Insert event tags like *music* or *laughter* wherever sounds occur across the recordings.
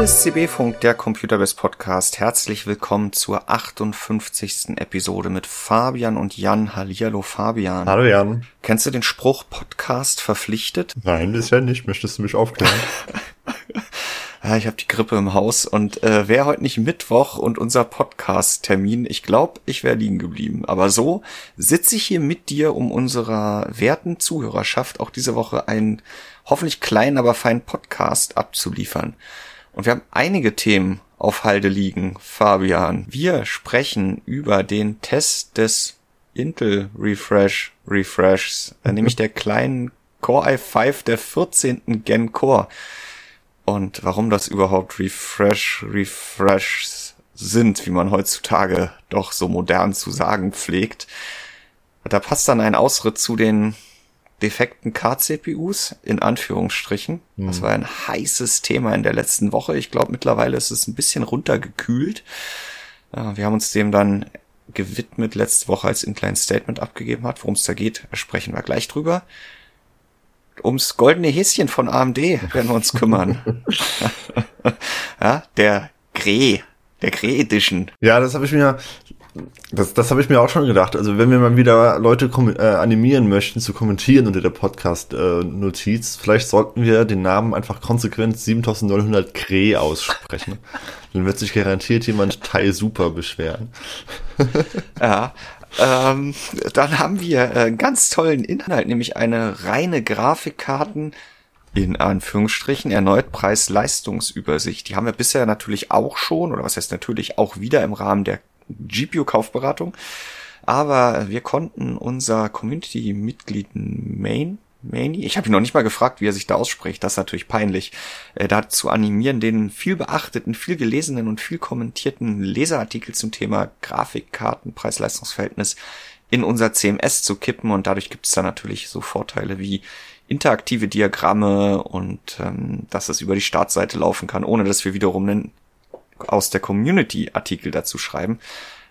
Hier ist CB-Funk, der Computerbest Podcast. Herzlich willkommen zur 58. Episode mit Fabian und Jan. Hallihallo Fabian. Hallo Jan. Kennst du den Spruch Podcast verpflichtet? Nein, bisher nicht. Möchtest du mich aufklären? *laughs* ja, ich habe die Grippe im Haus und äh, wäre heute nicht Mittwoch und unser Podcast-Termin, ich glaube, ich wäre liegen geblieben. Aber so sitze ich hier mit dir, um unserer werten Zuhörerschaft auch diese Woche einen hoffentlich kleinen, aber feinen Podcast abzuliefern. Und wir haben einige Themen auf Halde liegen, Fabian. Wir sprechen über den Test des Intel Refresh Refreshs, äh, nämlich der kleinen Core i5 der 14. Gen Core. Und warum das überhaupt Refresh Refreshs sind, wie man heutzutage doch so modern zu sagen pflegt. Da passt dann ein Ausritt zu den defekten K-CPUs, in Anführungsstrichen. Mhm. Das war ein heißes Thema in der letzten Woche. Ich glaube, mittlerweile ist es ein bisschen runtergekühlt. Wir haben uns dem dann gewidmet letzte Woche, als ein kleines Statement abgegeben hat. Worum es da geht, sprechen wir gleich drüber. Ums goldene Häschen von AMD werden wir uns kümmern. *laughs* *laughs* ja, der Grey, der Grey Edition. Ja, das habe ich mir das, das habe ich mir auch schon gedacht. Also wenn wir mal wieder Leute äh, animieren möchten zu kommentieren unter der Podcast-Notiz, äh, vielleicht sollten wir den Namen einfach konsequent 7900 Kree aussprechen. *laughs* Dann wird sich garantiert jemand Teil Super beschweren. *laughs* ja, ähm, dann haben wir äh, einen ganz tollen Inhalt, nämlich eine reine Grafikkarten in Anführungsstrichen erneut Preis-Leistungsübersicht. Die haben wir bisher natürlich auch schon, oder was heißt natürlich auch wieder im Rahmen der GPU-Kaufberatung. Aber wir konnten unser Community-Mitglied Main, Maini, ich habe ihn noch nicht mal gefragt, wie er sich da ausspricht, das ist natürlich peinlich, äh, da zu animieren, den viel beachteten, viel gelesenen und viel kommentierten Leserartikel zum Thema Grafikkarten, Preis-Leistungs-Verhältnis in unser CMS zu kippen und dadurch gibt es da natürlich so Vorteile wie interaktive Diagramme und ähm, dass es über die Startseite laufen kann, ohne dass wir wiederum einen aus der Community Artikel dazu schreiben.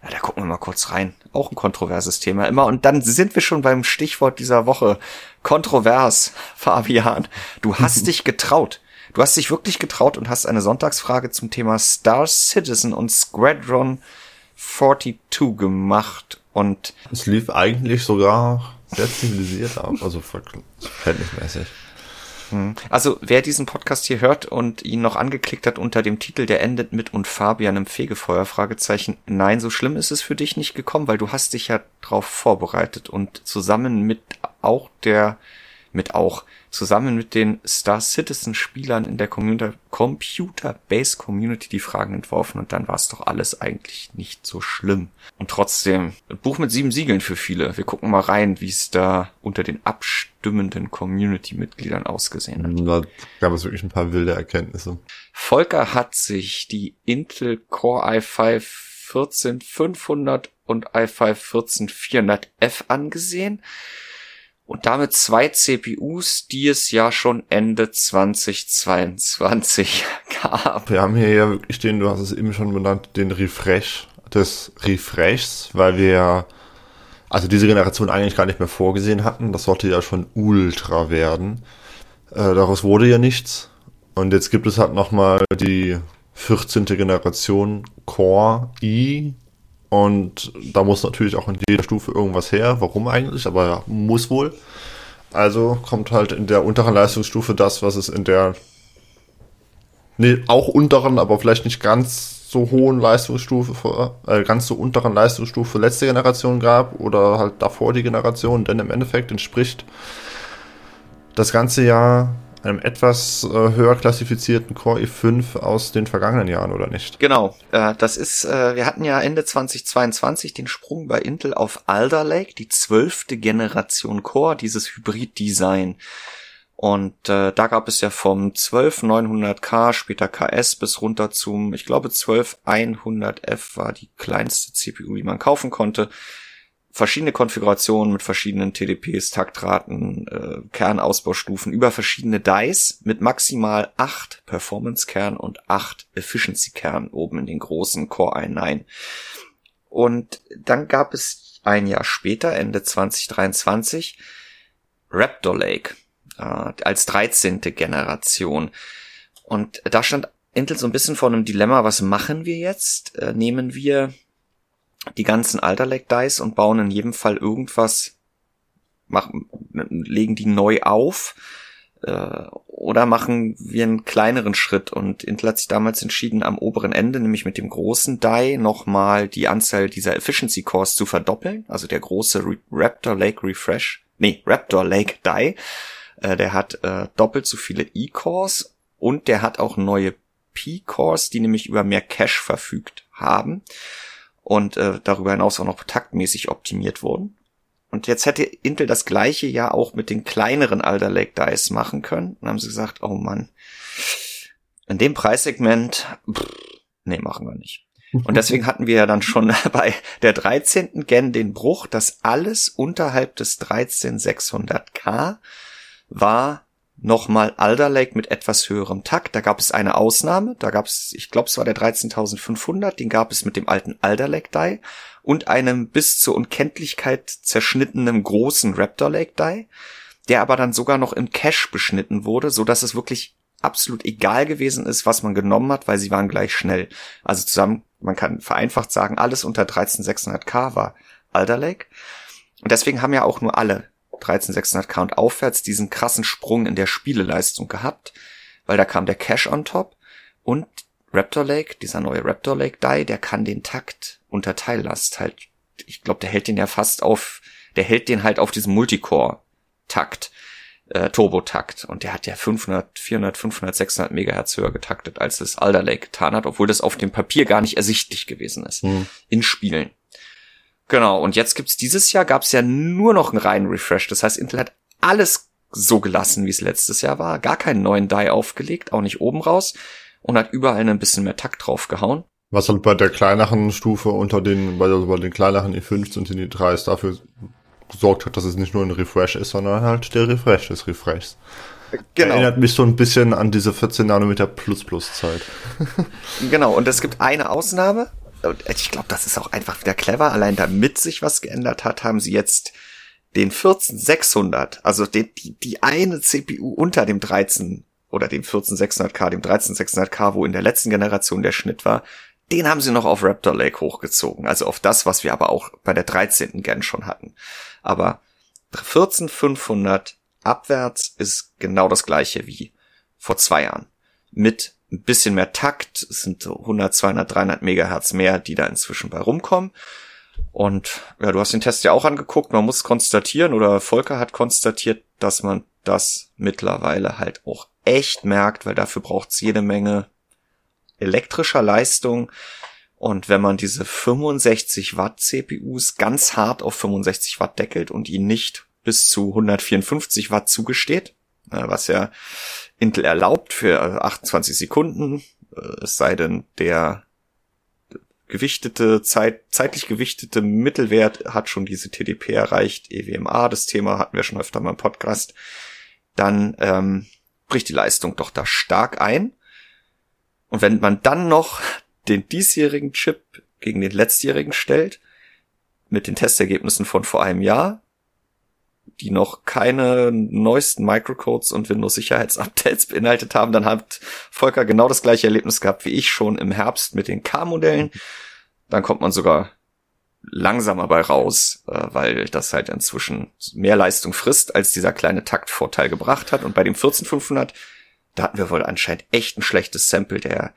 Ja, da gucken wir mal kurz rein. Auch ein kontroverses Thema immer. Und dann sind wir schon beim Stichwort dieser Woche. Kontrovers, *laughs* Fabian. Du hast *laughs* dich getraut. Du hast dich wirklich getraut und hast eine Sonntagsfrage zum Thema Star Citizen und Squadron 42 gemacht. Und es lief eigentlich sogar sehr zivilisiert ab, also verhältnismäßig. Hm. Also wer diesen Podcast hier hört und ihn noch angeklickt hat unter dem Titel, der endet mit und Fabian im Fegefeuer, Fragezeichen, nein, so schlimm ist es für dich nicht gekommen, weil du hast dich ja drauf vorbereitet und zusammen mit auch der, mit auch, zusammen mit den Star Citizen Spielern in der Computer, Computer-Based Community die Fragen entworfen und dann war es doch alles eigentlich nicht so schlimm. Und trotzdem, ein Buch mit sieben Siegeln für viele. Wir gucken mal rein, wie es da unter den abstimmenden Community-Mitgliedern ausgesehen hat. Da gab es wirklich ein paar wilde Erkenntnisse. Volker hat sich die Intel Core i5 14500 und i5 14400F angesehen und damit zwei CPUs, die es ja schon Ende 2022 *laughs* gab. Wir haben hier ja wirklich den, du hast es eben schon benannt, den Refresh des Refreshs, weil wir also diese Generation eigentlich gar nicht mehr vorgesehen hatten. Das sollte ja schon Ultra werden. Äh, daraus wurde ja nichts. Und jetzt gibt es halt nochmal die 14. Generation Core i, und da muss natürlich auch in jeder Stufe irgendwas her. Warum eigentlich? Aber muss wohl. Also kommt halt in der unteren Leistungsstufe das, was es in der nee, auch unteren, aber vielleicht nicht ganz so hohen Leistungsstufe, äh, ganz so unteren Leistungsstufe letzte Generation gab oder halt davor die Generation, denn im Endeffekt entspricht das ganze Jahr einem etwas äh, höher klassifizierten Core i5 aus den vergangenen Jahren, oder nicht? Genau, äh, das ist, äh, wir hatten ja Ende 2022 den Sprung bei Intel auf Alder Lake, die zwölfte Generation Core, dieses Hybrid-Design. Und äh, da gab es ja vom 12900K, später KS, bis runter zum, ich glaube, 12100F war die kleinste CPU, die man kaufen konnte verschiedene Konfigurationen mit verschiedenen TDPs, Taktraten, äh, Kernausbaustufen über verschiedene DICE mit maximal acht Performance-Kern und acht Efficiency-Kern oben in den großen Core i9. Und dann gab es ein Jahr später, Ende 2023, Raptor Lake äh, als 13. Generation. Und da stand Intel so ein bisschen vor einem Dilemma, was machen wir jetzt? Äh, nehmen wir die ganzen Alder Lake Dice und bauen in jedem Fall irgendwas, machen, legen die neu auf, äh, oder machen wir einen kleineren Schritt und Intel hat sich damals entschieden, am oberen Ende, nämlich mit dem großen Die, nochmal die Anzahl dieser Efficiency Cores zu verdoppeln. Also der große Re Raptor Lake Refresh, nee, Raptor Lake Die, äh, der hat äh, doppelt so viele E-Cores und der hat auch neue P-Cores, die nämlich über mehr Cache verfügt haben und äh, darüber hinaus auch noch taktmäßig optimiert wurden. Und jetzt hätte Intel das gleiche ja auch mit den kleineren Alder Lake Dice machen können. Und haben sie gesagt, oh Mann, in dem Preissegment, pff, nee, machen wir nicht. Und deswegen hatten wir ja dann schon *laughs* bei der 13. Gen den Bruch, dass alles unterhalb des 13600K war nochmal Alder Lake mit etwas höherem Takt. Da gab es eine Ausnahme. Da gab es, ich glaube, es war der 13.500. Den gab es mit dem alten Alder Lake Die und einem bis zur Unkenntlichkeit zerschnittenen großen Raptor Lake Die, der aber dann sogar noch im Cache beschnitten wurde, so dass es wirklich absolut egal gewesen ist, was man genommen hat, weil sie waren gleich schnell. Also zusammen, man kann vereinfacht sagen, alles unter 13600K war Alder Lake. Und deswegen haben ja auch nur alle 13600K und aufwärts diesen krassen Sprung in der Spieleleistung gehabt, weil da kam der Cache on top und Raptor Lake, dieser neue Raptor Lake Die, der kann den Takt unter Teillast halt, ich glaube, der hält den ja fast auf, der hält den halt auf diesem Multicore-Takt, äh, Turbo-Takt und der hat ja 500, 400, 500, 600 Megahertz höher getaktet, als es Alder Lake getan hat, obwohl das auf dem Papier gar nicht ersichtlich gewesen ist, hm. in Spielen. Genau, und jetzt gibt's dieses Jahr gab's ja nur noch einen reinen Refresh. Das heißt, Intel hat alles so gelassen, wie es letztes Jahr war. Gar keinen neuen Die aufgelegt, auch nicht oben raus. Und hat überall ein bisschen mehr Takt draufgehauen. Was halt bei der kleineren Stufe unter den, bei, also bei den kleineren E5s und den E3s dafür gesorgt hat, dass es nicht nur ein Refresh ist, sondern halt der Refresh des Refreshs. Genau. Erinnert mich so ein bisschen an diese 14 Nanometer Plus Plus Zeit. genau, und es gibt eine Ausnahme, ich glaube, das ist auch einfach wieder clever. Allein damit sich was geändert hat, haben sie jetzt den 14600, also die, die, die eine CPU unter dem 13 oder dem 14600K, dem 13600K, wo in der letzten Generation der Schnitt war, den haben sie noch auf Raptor Lake hochgezogen. Also auf das, was wir aber auch bei der 13. Gen schon hatten. Aber 14500 abwärts ist genau das gleiche wie vor zwei Jahren. Mit ein bisschen mehr Takt, es sind so 100, 200, 300 Megahertz mehr, die da inzwischen bei rumkommen. Und ja, du hast den Test ja auch angeguckt, man muss konstatieren oder Volker hat konstatiert, dass man das mittlerweile halt auch echt merkt, weil dafür braucht's jede Menge elektrischer Leistung. Und wenn man diese 65 Watt CPUs ganz hart auf 65 Watt deckelt und ihnen nicht bis zu 154 Watt zugesteht, was ja Intel erlaubt für 28 Sekunden, äh, es sei denn, der gewichtete, Zeit, zeitlich gewichtete Mittelwert hat schon diese TDP erreicht, EWMA, das Thema hatten wir schon öfter mal im Podcast, dann ähm, bricht die Leistung doch da stark ein. Und wenn man dann noch den diesjährigen Chip gegen den letztjährigen stellt, mit den Testergebnissen von vor einem Jahr, die noch keine neuesten Microcodes und Windows-Sicherheitsupdates beinhaltet haben, dann hat Volker genau das gleiche Erlebnis gehabt wie ich schon im Herbst mit den K-Modellen. Dann kommt man sogar langsamer bei raus, äh, weil das halt inzwischen mehr Leistung frisst, als dieser kleine Taktvorteil gebracht hat. Und bei dem 14500, da hatten wir wohl anscheinend echt ein schlechtes Sample, der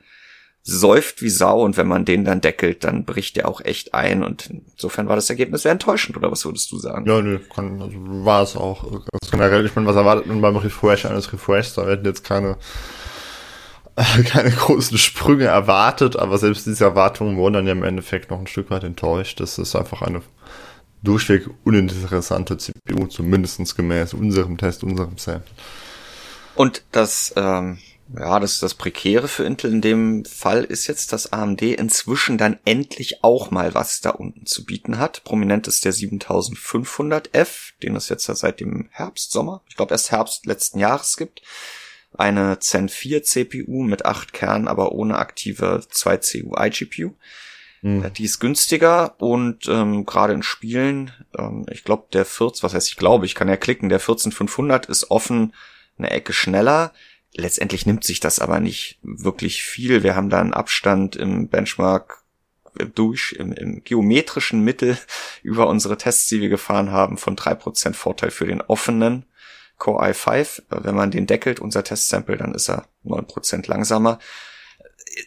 säuft wie Sau und wenn man den dann deckelt, dann bricht der auch echt ein und insofern war das Ergebnis sehr enttäuschend, oder was würdest du sagen? Ja, nö, kann, also war es auch. Also generell, ich meine, was erwartet man beim Refresh eines Refreshs? Da werden jetzt keine, *laughs* keine großen Sprünge erwartet, aber selbst diese Erwartungen wurden dann ja im Endeffekt noch ein Stück weit enttäuscht. Das ist einfach eine durchweg uninteressante CPU, zumindest gemäß unserem Test, unserem Sample. Und das, ähm, ja, das, das Prekäre für Intel in dem Fall ist jetzt, dass AMD inzwischen dann endlich auch mal was da unten zu bieten hat. Prominent ist der 7500F, den es jetzt seit dem Herbst, Sommer, ich glaube erst Herbst letzten Jahres gibt. Eine Zen 4 CPU mit 8 Kernen, aber ohne aktive 2 CU iGPU. Mhm. Die ist günstiger und ähm, gerade in Spielen, ähm, ich glaube der 14, was heißt ich glaube, ich kann ja klicken, der 14500 ist offen eine Ecke schneller letztendlich nimmt sich das aber nicht wirklich viel. Wir haben da einen Abstand im Benchmark durch, im, im geometrischen Mittel *laughs* über unsere Tests, die wir gefahren haben, von drei Prozent Vorteil für den offenen Core i5. Wenn man den deckelt, unser Testsample, dann ist er neun Prozent langsamer.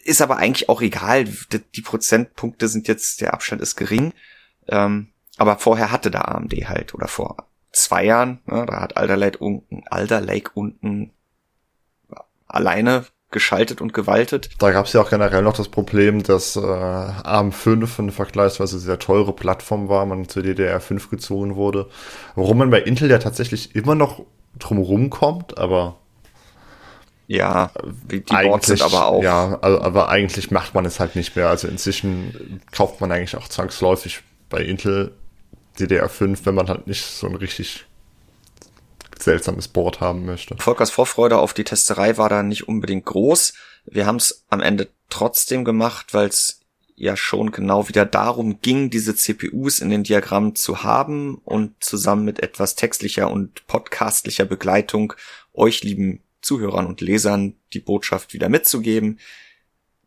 Ist aber eigentlich auch egal. Die Prozentpunkte sind jetzt, der Abstand ist gering. Ähm, aber vorher hatte da AMD halt, oder vor zwei Jahren, ne, da hat Alder Lake unten, Alder Lake unten alleine geschaltet und gewaltet. Da gab es ja auch generell noch das Problem, dass äh, ARM5 eine vergleichsweise sehr teure Plattform war, man zur DDR5 gezogen wurde. Warum man bei Intel ja tatsächlich immer noch drumherum kommt, aber ja, die, die Boards sind aber auch. Ja, also, aber eigentlich macht man es halt nicht mehr. Also inzwischen kauft man eigentlich auch zwangsläufig bei Intel DDR5, wenn man halt nicht so ein richtig seltsames Board haben möchte. Volkers Vorfreude auf die Testerei war da nicht unbedingt groß. Wir haben es am Ende trotzdem gemacht, weil es ja schon genau wieder darum ging, diese CPUs in den Diagrammen zu haben und zusammen mit etwas textlicher und podcastlicher Begleitung euch lieben Zuhörern und Lesern die Botschaft wieder mitzugeben.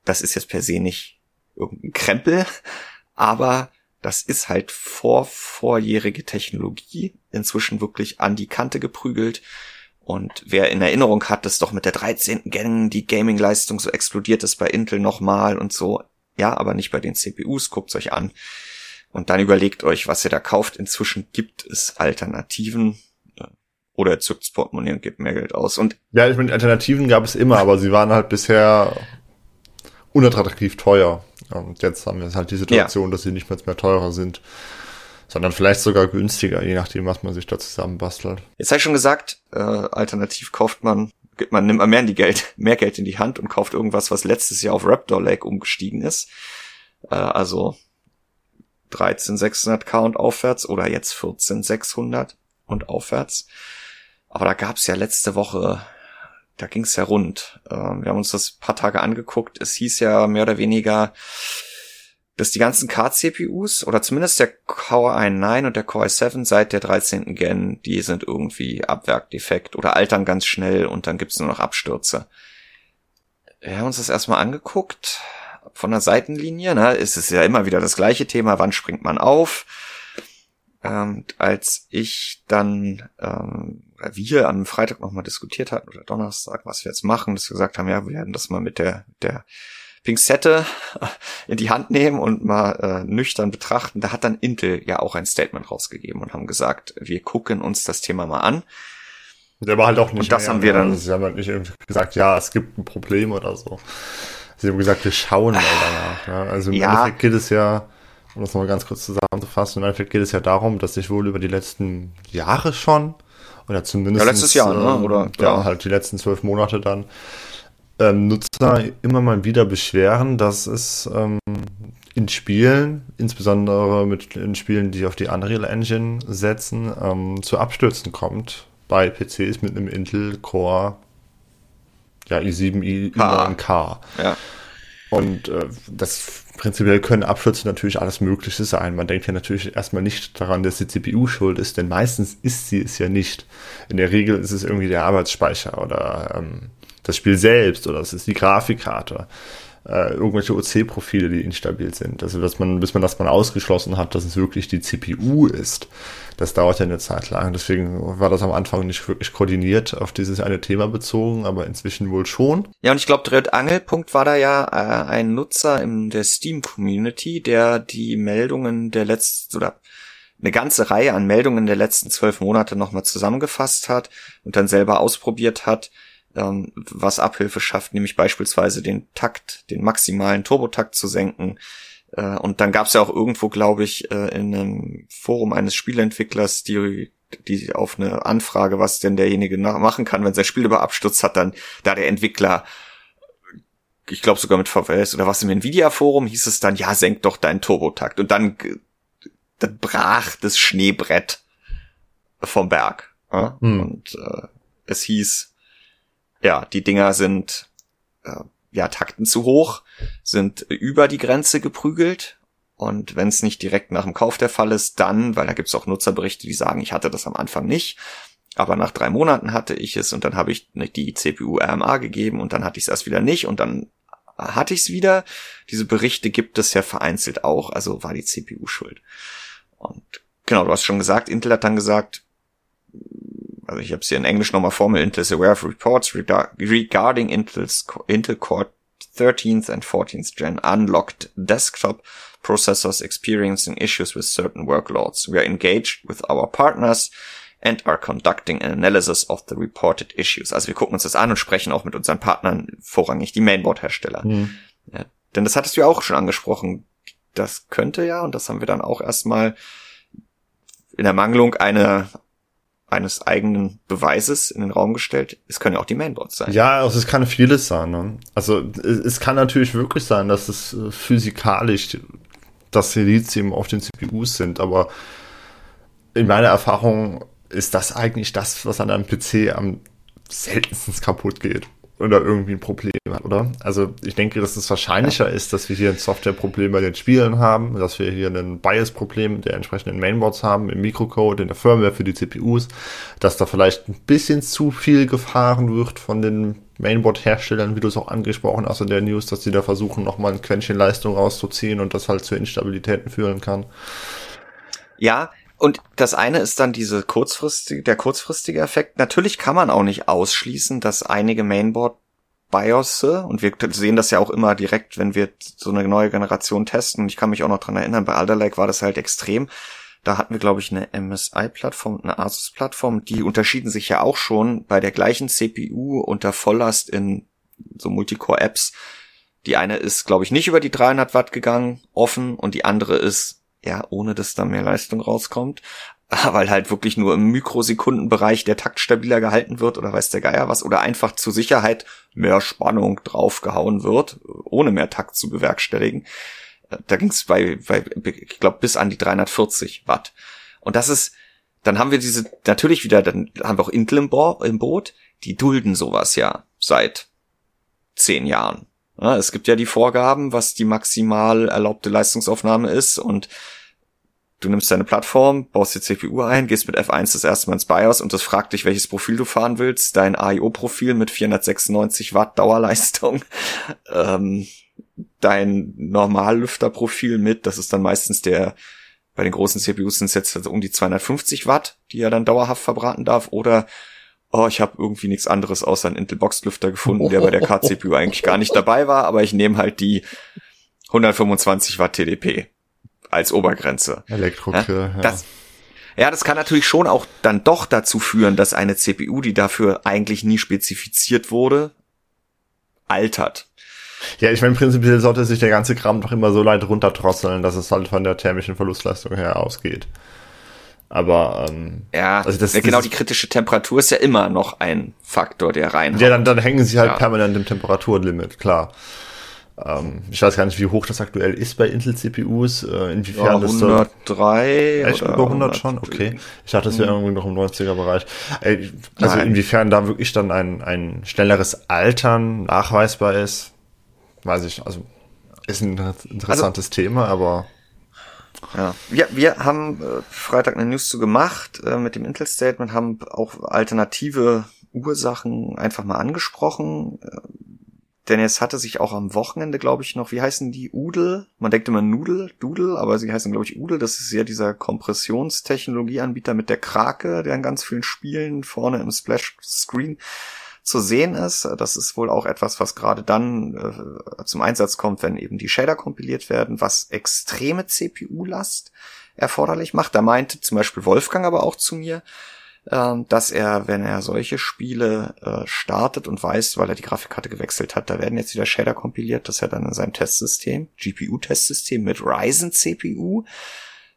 Das ist jetzt per se nicht irgendein Krempel, aber das ist halt vor vorjährige Technologie, inzwischen wirklich an die Kante geprügelt. Und wer in Erinnerung hat, dass doch mit der 13. Gen die Gaming-Leistung so explodiert ist bei Intel nochmal und so. Ja, aber nicht bei den CPUs, guckt's euch an. Und dann überlegt euch, was ihr da kauft. Inzwischen gibt es Alternativen. Oder ihr zückt Portemonnaie und gebt mehr Geld aus. Und ja, ich meine, Alternativen gab es immer, aber sie waren halt bisher unattraktiv teuer. Und jetzt haben wir halt die Situation, ja. dass sie nicht mehr, mehr teurer sind, sondern vielleicht sogar günstiger, je nachdem, was man sich da zusammenbastelt. Jetzt habe ich schon gesagt, äh, alternativ kauft man, gibt man, nimmt man mehr, in die Geld, *laughs* mehr Geld in die Hand und kauft irgendwas, was letztes Jahr auf Raptor Lake umgestiegen ist. Äh, also 13600K und aufwärts oder jetzt 14600 und aufwärts. Aber da gab's ja letzte Woche da ging es ja rund. Ähm, wir haben uns das paar Tage angeguckt. Es hieß ja mehr oder weniger, dass die ganzen Card-CPUs oder zumindest der Core i9 und der Core i7 seit der 13. Gen, die sind irgendwie abwerkdefekt oder altern ganz schnell und dann gibt's nur noch Abstürze. Wir haben uns das erstmal angeguckt von der Seitenlinie. Ne? Es ist ja immer wieder das gleiche Thema, wann springt man auf? Ähm, als ich dann ähm, wir am Freitag nochmal diskutiert hatten oder Donnerstag, was wir jetzt machen, dass wir gesagt haben, ja, wir werden das mal mit der, der Pinzette in die Hand nehmen und mal äh, nüchtern betrachten. Da hat dann Intel ja auch ein Statement rausgegeben und haben gesagt, wir gucken uns das Thema mal an. Der war halt auch nicht. Und das mehr, haben wir dann. Also sie haben halt nicht irgendwie gesagt, ja, es gibt ein Problem oder so. Sie haben gesagt, wir schauen mal danach. Ja. Also im ja. Endeffekt geht es ja, um das mal ganz kurz zusammenzufassen, im Endeffekt geht es ja darum, dass sich wohl über die letzten Jahre schon oder zumindest ja, letztes Jahr, ne? oder ja, ja, halt die letzten zwölf Monate dann ähm, Nutzer immer mal wieder beschweren, dass es ähm, in Spielen, insbesondere mit in Spielen, die auf die Unreal Engine setzen, ähm, zu Abstürzen kommt bei PCs mit einem Intel Core ja, i7, i9K. Ja. Und äh, das prinzipiell können Abstürze natürlich alles Mögliche sein. Man denkt ja natürlich erstmal nicht daran, dass die CPU schuld ist, denn meistens ist sie es ja nicht. In der Regel ist es irgendwie der Arbeitsspeicher oder ähm, das Spiel selbst oder es ist die Grafikkarte äh, irgendwelche OC-Profile, die instabil sind. Also dass man, bis man das mal ausgeschlossen hat, dass es wirklich die CPU ist, das dauert ja eine Zeit lang. Deswegen war das am Anfang nicht wirklich koordiniert auf dieses eine Thema bezogen, aber inzwischen wohl schon. Ja, und ich glaube, der Angelpunkt war da ja äh, ein Nutzer in der Steam-Community, der die Meldungen der letzten oder eine ganze Reihe an Meldungen der letzten zwölf Monate nochmal zusammengefasst hat und dann selber ausprobiert hat, ähm, was Abhilfe schafft, nämlich beispielsweise den Takt, den maximalen Turbotakt zu senken. Äh, und dann gab es ja auch irgendwo, glaube ich, äh, in einem Forum eines Spieleentwicklers, die die auf eine Anfrage, was denn derjenige machen kann, wenn sein Spiel über Absturz hat, dann da der Entwickler ich glaube sogar mit VWS oder was im Nvidia-Forum hieß es dann, ja, senk doch deinen Turbotakt. Und dann, dann brach das Schneebrett vom Berg. Ja? Hm. Und äh, es hieß, ja, die Dinger sind äh, ja Takten zu hoch, sind über die Grenze geprügelt. Und wenn es nicht direkt nach dem Kauf der Fall ist, dann, weil da gibt's auch Nutzerberichte, die sagen, ich hatte das am Anfang nicht, aber nach drei Monaten hatte ich es und dann habe ich die CPU RMA gegeben und dann hatte ich es erst wieder nicht und dann hatte ich es wieder. Diese Berichte gibt es ja vereinzelt auch, also war die CPU schuld. Und genau, du hast schon gesagt, Intel hat dann gesagt, also ich habe es hier in Englisch nochmal Formel, Intel is aware of reports regarding Intel's, Intel Core 13th and 14th Gen unlocked desktop processors experiencing issues with certain workloads. We are engaged with our partners and are conducting an analysis of the reported issues. Also wir gucken uns das an und sprechen auch mit unseren Partnern, vorrangig die Mainboard-Hersteller. Mhm. Ja, denn das hattest du ja auch schon angesprochen. Das könnte ja, und das haben wir dann auch erstmal in der Mangelung einer eines eigenen Beweises in den Raum gestellt. Es können ja auch die Mainboards sein. Ja, also es kann vieles sein. Ne? Also es kann natürlich wirklich sein, dass es äh, physikalisch das Silizium auf den CPUs sind, aber in meiner Erfahrung ist das eigentlich das, was an einem PC am seltensten kaputt geht oder irgendwie ein Problem hat, oder? Also ich denke, dass es wahrscheinlicher ja. ist, dass wir hier ein Softwareproblem bei den Spielen haben, dass wir hier ein Bias-Problem der entsprechenden Mainboards haben, im Mikrocode, in der Firmware für die CPUs, dass da vielleicht ein bisschen zu viel gefahren wird von den Mainboard-Herstellern, wie du es auch angesprochen hast in der News, dass sie da versuchen, nochmal ein Quäntchen Leistung rauszuziehen und das halt zu Instabilitäten führen kann. Ja, und das eine ist dann diese kurzfristige, der kurzfristige Effekt. Natürlich kann man auch nicht ausschließen, dass einige Mainboard BIOS, und wir sehen das ja auch immer direkt, wenn wir so eine neue Generation testen. Ich kann mich auch noch dran erinnern, bei Alder Lake war das halt extrem. Da hatten wir, glaube ich, eine MSI-Plattform, eine Asus-Plattform. Die unterschieden sich ja auch schon bei der gleichen CPU unter Volllast in so Multicore-Apps. Die eine ist, glaube ich, nicht über die 300 Watt gegangen, offen, und die andere ist ja, ohne dass da mehr Leistung rauskommt, *laughs* weil halt wirklich nur im Mikrosekundenbereich der Takt stabiler gehalten wird oder weiß der Geier was oder einfach zur Sicherheit mehr Spannung draufgehauen wird, ohne mehr Takt zu bewerkstelligen. Da ging es bei, bei, ich glaube, bis an die 340 Watt. Und das ist, dann haben wir diese, natürlich wieder, dann haben wir auch Intel im, Bo im Boot, die dulden sowas ja seit zehn Jahren. Ja, es gibt ja die Vorgaben, was die maximal erlaubte Leistungsaufnahme ist und du nimmst deine Plattform, baust die CPU ein, gehst mit F1 das erste Mal ins BIOS und das fragt dich, welches Profil du fahren willst. Dein AIO-Profil mit 496 Watt Dauerleistung, *laughs* ähm, dein Normallüfterprofil mit, das ist dann meistens der, bei den großen CPUs sind es jetzt also um die 250 Watt, die er dann dauerhaft verbraten darf, oder oh, ich habe irgendwie nichts anderes außer einen Intel Boxlüfter gefunden, der bei der *laughs* KCPU eigentlich gar nicht dabei war, aber ich nehme halt die 125 Watt TDP als Obergrenze. Elektrokiller, ja. Das, ja, das kann natürlich schon auch dann doch dazu führen, dass eine CPU, die dafür eigentlich nie spezifiziert wurde, altert. Ja, ich meine, prinzipiell sollte sich der ganze Kram doch immer so leicht runterdrosseln, dass es halt von der thermischen Verlustleistung her ausgeht. Aber ähm, ja, also das, ja, genau die kritische Temperatur ist ja immer noch ein Faktor, der rein. Ja, dann, dann hängen sie halt ja. permanent im Temperaturlimit, klar. Ähm, ich weiß gar nicht, wie hoch das aktuell ist bei Intel CPUs. Äh, inwiefern ja, 103 das echt über 100 schon? Okay. Ich dachte, das wäre irgendwie noch im 90er Bereich. Äh, also Nein. inwiefern da wirklich dann ein, ein schnelleres Altern nachweisbar ist, weiß ich. Also ist ein interessantes also, Thema, aber ja, wir, wir haben äh, Freitag eine News zu gemacht äh, mit dem Intel-Statement, haben auch alternative Ursachen einfach mal angesprochen. Äh, denn es hatte sich auch am Wochenende, glaube ich, noch, wie heißen die? Udel? Man denkt immer Nudel, Doodle, aber sie heißen, glaube ich, Udel. Das ist ja dieser Kompressionstechnologieanbieter mit der Krake, der in ganz vielen Spielen vorne im Splash-Screen zu sehen ist. Das ist wohl auch etwas, was gerade dann äh, zum Einsatz kommt, wenn eben die Shader kompiliert werden, was extreme CPU-Last erforderlich macht. Da meinte zum Beispiel Wolfgang aber auch zu mir, dass er, wenn er solche Spiele äh, startet und weiß, weil er die Grafikkarte gewechselt hat, da werden jetzt wieder Shader kompiliert, dass er dann in seinem Testsystem, GPU-Testsystem mit Ryzen CPU,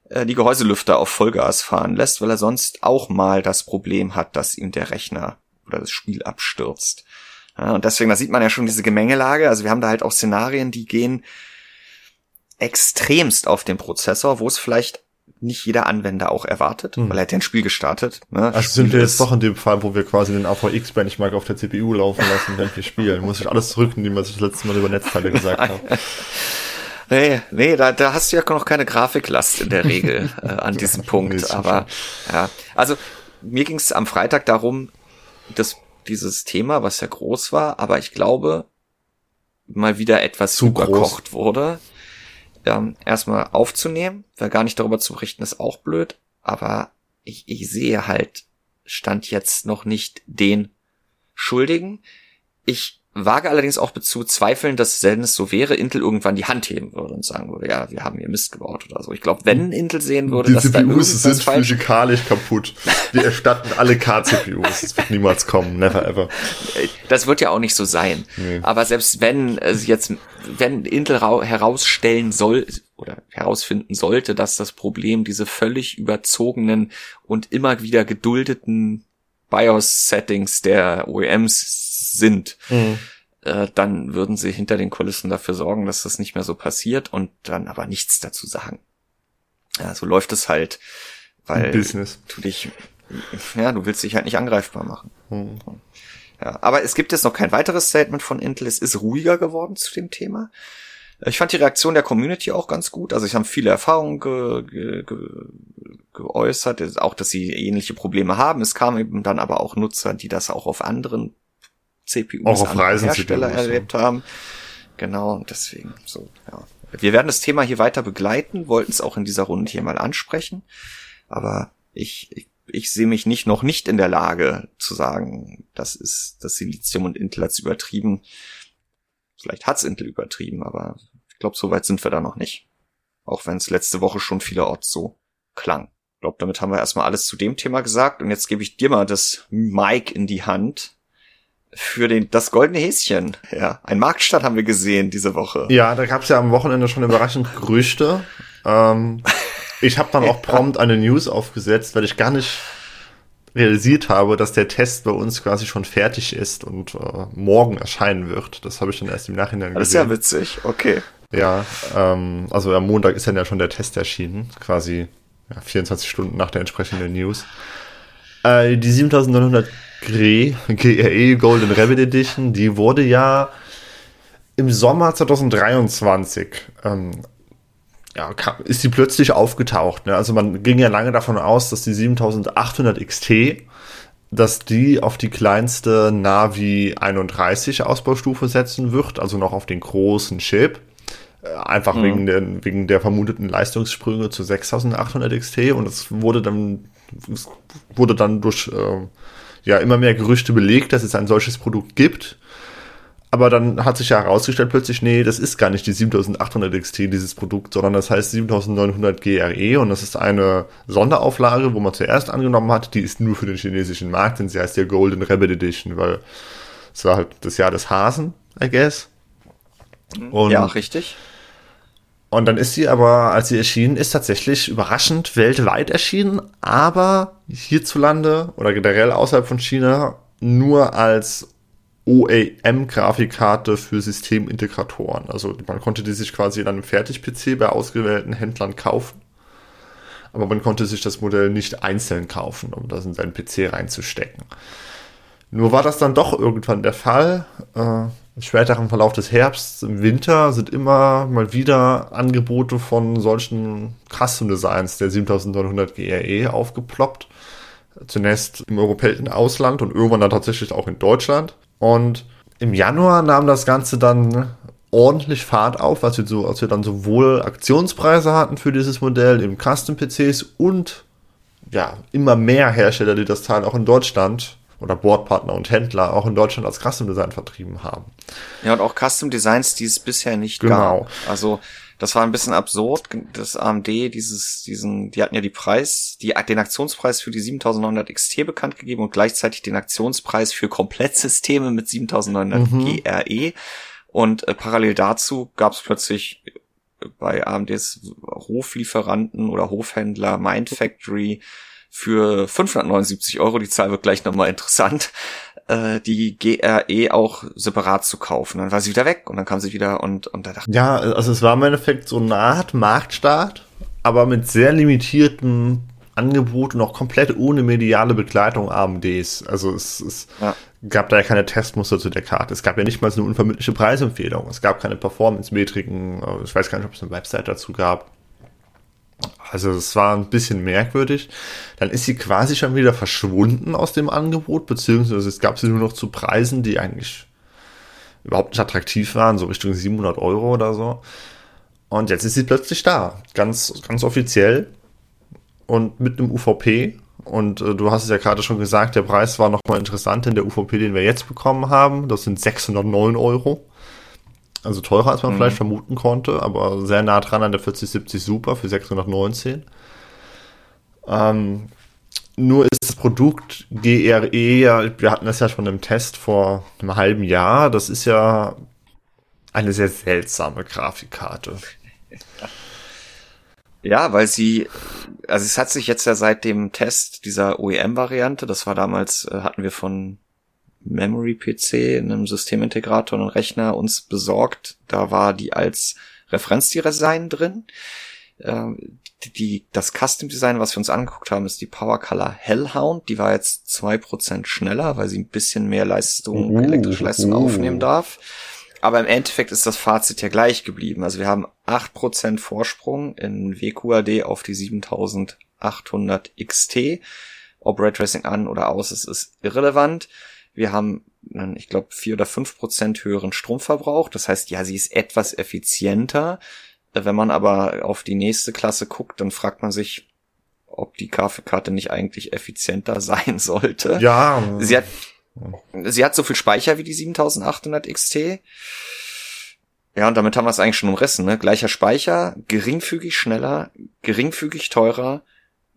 äh, die Gehäuselüfter auf Vollgas fahren lässt, weil er sonst auch mal das Problem hat, dass ihm der Rechner oder das Spiel abstürzt. Ja, und deswegen, da sieht man ja schon diese Gemengelage. Also wir haben da halt auch Szenarien, die gehen extremst auf den Prozessor, wo es vielleicht nicht jeder Anwender auch erwartet, hm. weil er hat ja ein Spiel gestartet. Ne? Also Spiel sind wir jetzt doch in dem Fall, wo wir quasi den AVX-Benchmark auf der CPU laufen lassen, wenn wir spielen. Muss ich alles zurücknehmen, was ich das letzte Mal über Netzteile gesagt habe. *laughs* Nee, nee, da, da hast du ja noch keine Grafiklast in der Regel *laughs* äh, an diesem Punkt. aber ja, also mir ging es am Freitag darum, dass dieses Thema, was ja groß war, aber ich glaube, mal wieder etwas Zu überkocht groß. wurde, ähm, erstmal aufzunehmen, weil gar nicht darüber zu berichten ist auch blöd, aber ich, ich sehe halt, stand jetzt noch nicht den Schuldigen. Ich wage allerdings auch zu zweifeln, dass wenn es so wäre, Intel irgendwann die Hand heben würde und sagen würde, ja, wir haben hier Mist gebaut oder so. Ich glaube, wenn Intel sehen würde, Die dass da CPUs irgendwas sind falsch physikalisch kaputt. Wir erstatten alle K-CPUs. Das wird niemals kommen. Never ever. Das wird ja auch nicht so sein. Nee. Aber selbst wenn es jetzt, wenn Intel rau- herausstellen soll oder herausfinden sollte, dass das Problem diese völlig überzogenen und immer wieder geduldeten BIOS-Settings der OEMs sind, äh, dann würden sie hinter den Kulissen dafür sorgen, dass das nicht mehr so passiert und dann aber nichts dazu sagen. Ja, so läuft es halt, weil Business. du dich, ja, du willst dich halt nicht angreifbar machen. Hm. Ja, aber es gibt jetzt noch kein weiteres Statement von Intel. Es ist ruhiger geworden zu dem Thema. Ich fand die Reaktion der Community auch ganz gut. Also ich habe viele Erfahrungen ge, ge, ge, geäußert, auch dass sie ähnliche Probleme haben. Es kamen eben dann aber auch Nutzer, die das auch auf anderen CPUs, Auch auf Reisen Hersteller CPUs, ja. erlebt haben. Genau, und deswegen so, ja. Wir werden das Thema hier weiter begleiten, wollten es auch in dieser Runde hier mal ansprechen. Aber ich, ich, ich sehe mich nicht noch nicht in der Lage zu sagen, das ist das Silizium und Intel hat's übertrieben. Vielleicht hat's Intel übertrieben, aber ich glaube, so weit sind wir da noch nicht. Auch wenn es letzte Woche schon vielerorts so klang. Ich glaube, damit haben wir erstmal alles zu dem Thema gesagt und jetzt gebe ich dir mal das Mic in die Hand für den das goldene Häschen. Ja, ein Marktstart haben wir gesehen diese Woche. Ja, da gab es ja am Wochenende schon überraschend Gerüchte. Ähm, ich habe dann auch prompt eine News aufgesetzt, weil ich gar nicht realisiert habe, dass der Test bei uns quasi schon fertig ist und äh, morgen erscheinen wird. Das habe ich dann erst im Nachhinein Das ist ja gesehen. witzig. Okay. Ja, ähm, also am Montag ist dann ja schon der Test erschienen, quasi ja, 24 Stunden nach der entsprechenden News. Äh, die 7900 GRE, GRE Golden Rabbit Edition, die wurde ja im Sommer 2023 ähm, ja, ist die plötzlich aufgetaucht. Ne? Also man ging ja lange davon aus, dass die 7800 XT, dass die auf die kleinste Navi 31 Ausbaustufe setzen wird, also noch auf den großen Chip. Äh, Einfach Mhm. wegen, der, wegen der vermuteten Leistungssprünge zu 6800 XT und es wurde dann, es wurde dann durch äh, ja, immer mehr Gerüchte belegt, dass es ein solches Produkt gibt. Aber dann hat sich ja herausgestellt plötzlich, nee, das ist gar nicht die 7800 XT, dieses Produkt, sondern das heißt 7900 GRE und das ist eine Sonderauflage, wo man zuerst angenommen hat, die ist nur für den chinesischen Markt und sie heißt ja Golden Rabbit Edition, weil es war halt das Jahr des Hasen, I guess. Und, ja, richtig. Und dann ist sie aber, als sie erschienen ist, tatsächlich überraschend weltweit erschienen, aber hierzulande oder generell außerhalb von China nur als OEM-Grafikkarte für Systemintegratoren. Also man konnte die sich quasi in einem Fertig-PC bei ausgewählten Händlern kaufen. Aber man konnte sich das Modell nicht einzeln kaufen, um das in seinen PC reinzustecken. Nur war das dann doch irgendwann der Fall. Äh, Im späteren Verlauf des Herbsts, im Winter sind immer mal wieder Angebote von solchen Custom Designs der 7900 GRE aufgeploppt. Zunächst im europäischen Ausland und irgendwann dann tatsächlich auch in Deutschland. Und im Januar nahm das Ganze dann ordentlich Fahrt auf, als wir, so, als wir dann sowohl Aktionspreise hatten für dieses Modell im Custom-PCs und ja, immer mehr Hersteller, die das Teil auch in Deutschland oder Bordpartner und Händler auch in Deutschland als Custom Design vertrieben haben. Ja, und auch Custom Designs, die es bisher nicht Genau. gab. Also, das war ein bisschen absurd, dass AMD dieses, diesen, die hatten ja die Preis, die, den Aktionspreis für die 7900 XT bekannt gegeben und gleichzeitig den Aktionspreis für Komplettsysteme mit 7900 Mhm. GRE. Und äh, parallel dazu gab es plötzlich bei AMDs Hoflieferanten oder Hofhändler Mind Factory für 579 Euro, die Zahl wird gleich nochmal interessant, äh, die GRE auch separat zu kaufen. Dann war sie wieder weg und dann kam sie wieder und, und da dachte Ja, also es war im Endeffekt so eine Art Marktstart, aber mit sehr limitiertem Angebot und auch komplett ohne mediale Begleitung AMDs. Also es, es Ja. gab da ja keine Testmuster zu der Karte. Es gab ja nicht mal so eine unvermittliche Preisempfehlung. Es gab keine Performance-Metriken. Ich weiß gar nicht, ob es eine Website dazu gab. Also es war ein bisschen merkwürdig. Dann ist sie quasi schon wieder verschwunden aus dem Angebot, beziehungsweise es gab sie nur noch zu Preisen, die eigentlich überhaupt nicht attraktiv waren, so Richtung 700 Euro oder so. Und jetzt ist sie plötzlich da, ganz, ganz offiziell und mit einem UVP. Und äh, du hast es ja gerade schon gesagt, der Preis war nochmal interessant in der UVP, den wir jetzt bekommen haben. Das sind 609 Euro. Also teurer, als man mhm. vielleicht vermuten konnte, aber sehr nah dran an der 4070 Super für 619. Ähm, nur ist das Produkt GRE ja, wir hatten das ja schon im Test vor einem halben Jahr, das ist ja eine sehr seltsame Grafikkarte. Ja, weil sie, also es hat sich jetzt ja seit dem Test dieser OEM-Variante, das war damals, äh, hatten wir von Memory PC, einem Systemintegrator und Rechner uns besorgt. Da war die als Referenzdesign drin. Äh, die, das Custom Design, was wir uns angeguckt haben, ist die Power Color Hellhound. Die war jetzt zwei Prozent schneller, weil sie ein bisschen mehr Leistung, uh, elektrische Leistung uh. aufnehmen darf. Aber im Endeffekt ist das Fazit ja gleich geblieben. Also wir haben acht Prozent Vorsprung in WQAD auf die 7800 XT. Ob Raytracing an oder aus ist, ist irrelevant. Wir haben, ich glaube, vier oder fünf Prozent höheren Stromverbrauch. Das heißt, ja, sie ist etwas effizienter. Wenn man aber auf die nächste Klasse guckt, dann fragt man sich, ob die Kaffeekarte nicht eigentlich effizienter *laughs* sein sollte. Ja. Sie hat, sie hat so viel Speicher wie die 7800 XT. Ja, und damit haben wir es eigentlich schon umrissen, ne? Gleicher Speicher, geringfügig schneller, geringfügig teurer,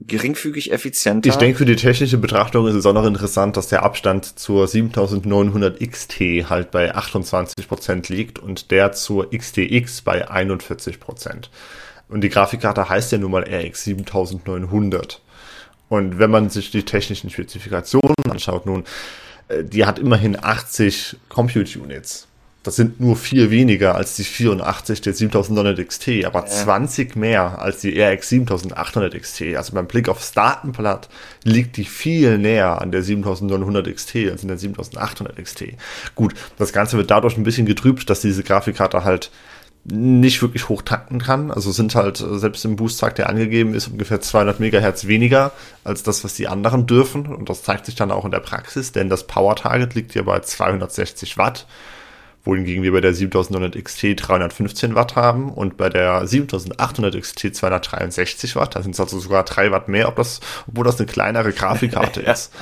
geringfügig effizienter. Ich denke, für die technische Betrachtung ist es auch noch interessant, dass der Abstand zur 7900 XT halt bei 28% liegt und der zur XTX bei 41%. Und die Grafikkarte heißt ja nun mal RX 7900. Und wenn man sich die technischen Spezifikationen anschaut, nun, äh, die hat immerhin 80 Compute Units. Das sind nur vier weniger als die 84 der 7900 XT, aber ja. 20 mehr als die RX 7800 XT. Also beim Blick aufs Datenblatt liegt die viel näher an der 7900 XT als in der 7800 XT. Gut, das Ganze wird dadurch ein bisschen getrübt, dass diese Grafikkarte halt nicht wirklich hoch takten kann. Also sind halt selbst im Boost-Takt, der angegeben ist, ungefähr 200 Megahertz weniger als das, was die anderen dürfen. Und das zeigt sich dann auch in der Praxis, denn das Power-Target liegt hier bei 260 Watt wohingegen wir bei der 7900 XT 315 Watt haben und bei der 7800 XT 263 Watt. Da sind es also sogar drei Watt mehr, ob das, obwohl das eine kleinere Grafikkarte *laughs* ist.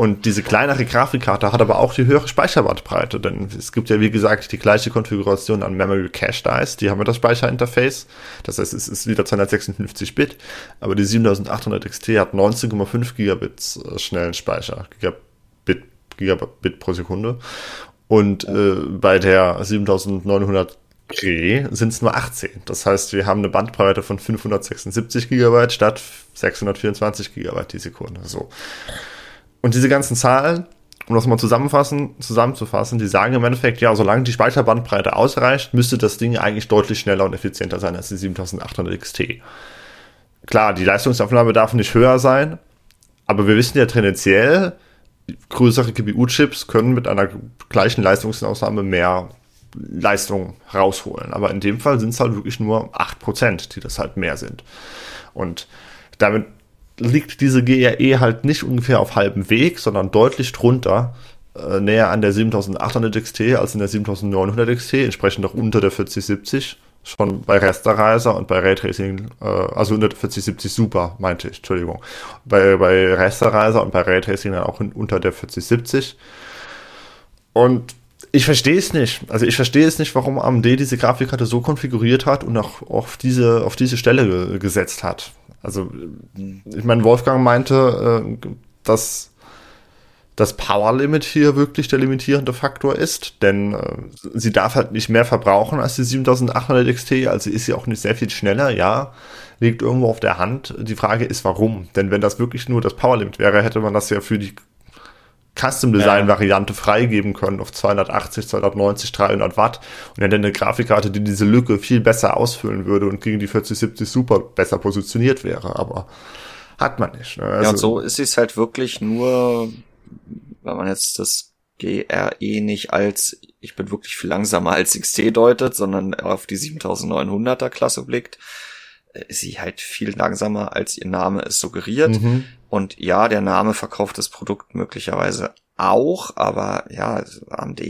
Und diese kleinere Grafikkarte hat aber auch die höhere Speicherbandbreite, denn es gibt ja wie gesagt die gleiche Konfiguration an Memory Cache Dice, die haben wir das Speicherinterface. Das heißt, es ist wieder 256 Bit, aber die 7800 XT hat 19,5 Gigabits äh, schnellen Speicher, Gigabit, Gigabit pro Sekunde. Und äh, bei der 7900 G sind es nur 18. Das heißt, wir haben eine Bandbreite von 576 Gigabyte statt 624 Gigabyte die Sekunde. So. Und diese ganzen Zahlen, um das mal zusammenfassen, zusammenzufassen, die sagen im Endeffekt, ja, solange die Speicherbandbreite ausreicht, müsste das Ding eigentlich deutlich schneller und effizienter sein als die 7800 XT. Klar, die Leistungsaufnahme darf nicht höher sein, aber wir wissen ja tendenziell, größere GPU-Chips können mit einer gleichen Leistungsausnahme mehr Leistung rausholen. Aber in dem Fall sind es halt wirklich nur 8%, die das halt mehr sind. Und damit liegt diese GRE halt nicht ungefähr auf halbem Weg, sondern deutlich drunter, äh, näher an der 7800 XT als in der 7900 XT, entsprechend auch unter der 4070 schon bei Rasterreiser und bei Raytracing, äh, also 14070 Super, meinte ich, Entschuldigung. Bei, bei Rasterreiser und bei Raytracing dann auch in, unter der 4070. Und ich verstehe es nicht. Also ich verstehe es nicht, warum AMD diese Grafikkarte so konfiguriert hat und auch auf diese, auf diese Stelle ge gesetzt hat. Also, ich meine, Wolfgang meinte, äh, dass das Power Limit hier wirklich der limitierende Faktor ist, denn äh, sie darf halt nicht mehr verbrauchen als die 7800 XT, also ist sie auch nicht sehr viel schneller, ja, liegt irgendwo auf der Hand. Die Frage ist, warum? Denn wenn das wirklich nur das Power Limit wäre, hätte man das ja für die Custom Design Variante freigeben können auf 280, 290, 300 Watt und dann eine Grafikkarte, die diese Lücke viel besser ausfüllen würde und gegen die 4070 super besser positioniert wäre, aber hat man nicht. Ne? Also, ja, und also so ist es halt wirklich nur wenn man jetzt das GRE nicht als ich bin wirklich viel langsamer als XT deutet, sondern auf die 7900er Klasse blickt, ist sie halt viel langsamer, als ihr Name es suggeriert. Mhm. Und ja, der Name verkauft das Produkt möglicherweise auch, aber ja, AMD,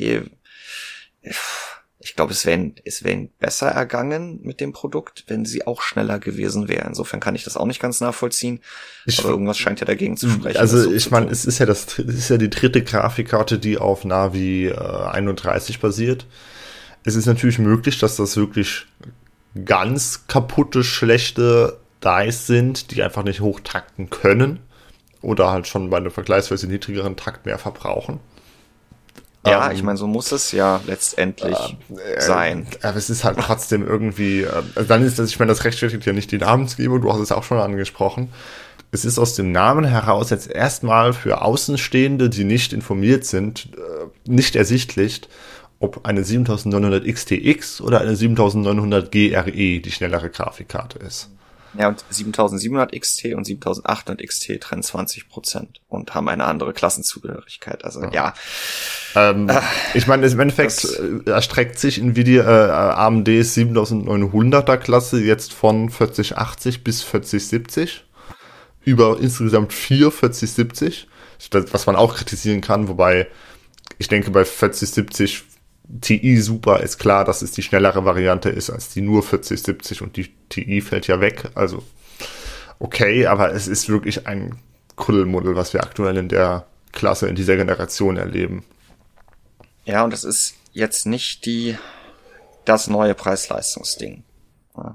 ich glaube, es wäre es wäre besser ergangen mit dem Produkt, wenn sie auch schneller gewesen wäre. Insofern kann ich das auch nicht ganz nachvollziehen. Ich, aber irgendwas scheint ja dagegen zu sprechen. Also so ich meine, es ist ja das, es ist ja die dritte Grafikkarte, die auf Navi äh, 31 basiert. Es ist natürlich möglich, dass das wirklich ganz kaputte, schlechte Dice sind, die einfach nicht hochtakten können oder halt schon bei einem vergleichsweise niedrigeren Takt mehr verbrauchen. Ja, ähm, ich meine, so muss es ja letztendlich äh, sein. Aber es ist halt trotzdem irgendwie, äh, also dann ist das, ich meine, das rechtfertigt ja nicht die Namensgebung, du hast es auch schon angesprochen. Es ist aus dem Namen heraus jetzt erstmal für Außenstehende, die nicht informiert sind, äh, nicht ersichtlich, ob eine 7900 XTX oder eine 7900 GRE die schnellere Grafikkarte ist. Ja, und 7700 XT und 7800 XT trennen 20 Prozent und haben eine andere Klassenzugehörigkeit. Also ja. ja. Ähm, äh, ich meine, im Endeffekt erstreckt sich Nvidia äh, AMD 7900er Klasse jetzt von 4080 bis 4070 über insgesamt vier 4070, was man auch kritisieren kann, wobei ich denke bei 4070 TI super ist klar, dass es die schnellere Variante ist als die nur 4070 und die TI fällt ja weg. Also okay, aber es ist wirklich ein Kuddelmuddel, was wir aktuell in der Klasse, in dieser Generation erleben. Ja, und das ist jetzt nicht die das neue Preis-Leistungsding.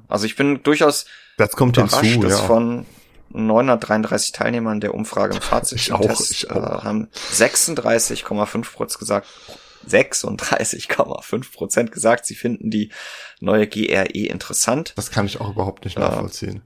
Also ich bin durchaus das kommt überrascht, hinzu, dass ja. von 933 Teilnehmern der Umfrage im Fazit ich auch, ich auch. Äh, haben 36,5% gesagt, 36,5 Prozent gesagt, sie finden die neue GRE interessant. Das kann ich auch überhaupt nicht nachvollziehen.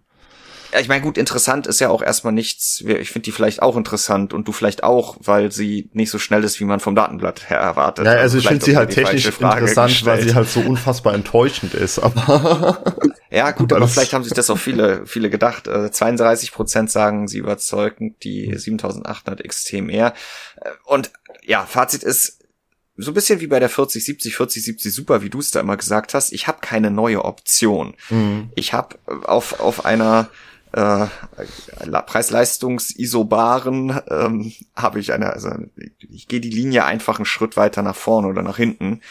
Ja, ich meine, gut, interessant ist ja auch erstmal nichts. Ich finde die vielleicht auch interessant und du vielleicht auch, weil sie nicht so schnell ist, wie man vom Datenblatt her erwartet. Ja, also ich finde sie halt technisch interessant, gestellt. weil sie halt so unfassbar enttäuschend ist. Aber *laughs* ja, gut, *laughs* aber vielleicht haben sich das auch viele, viele gedacht. 32 äh, Prozent sagen, sie überzeugen die 7800 XT mehr. Äh, und ja, Fazit ist, so ein bisschen wie bei der 4070, 4070 Super, wie du es da immer gesagt hast, ich habe keine neue Option. Mhm. Ich habe auf, auf einer äh, Preis-Leistungs-Isobaren ähm, habe ich eine, also ich gehe die Linie einfach einen Schritt weiter nach vorne oder nach hinten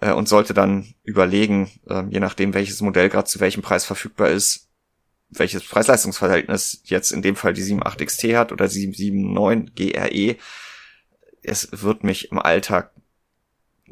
äh, und sollte dann überlegen, äh, je nachdem welches Modell gerade zu welchem Preis verfügbar ist, welches Preis-Leistungsverhältnis jetzt in dem Fall die 78 XT hat oder die 79 GRE. Es wird mich im Alltag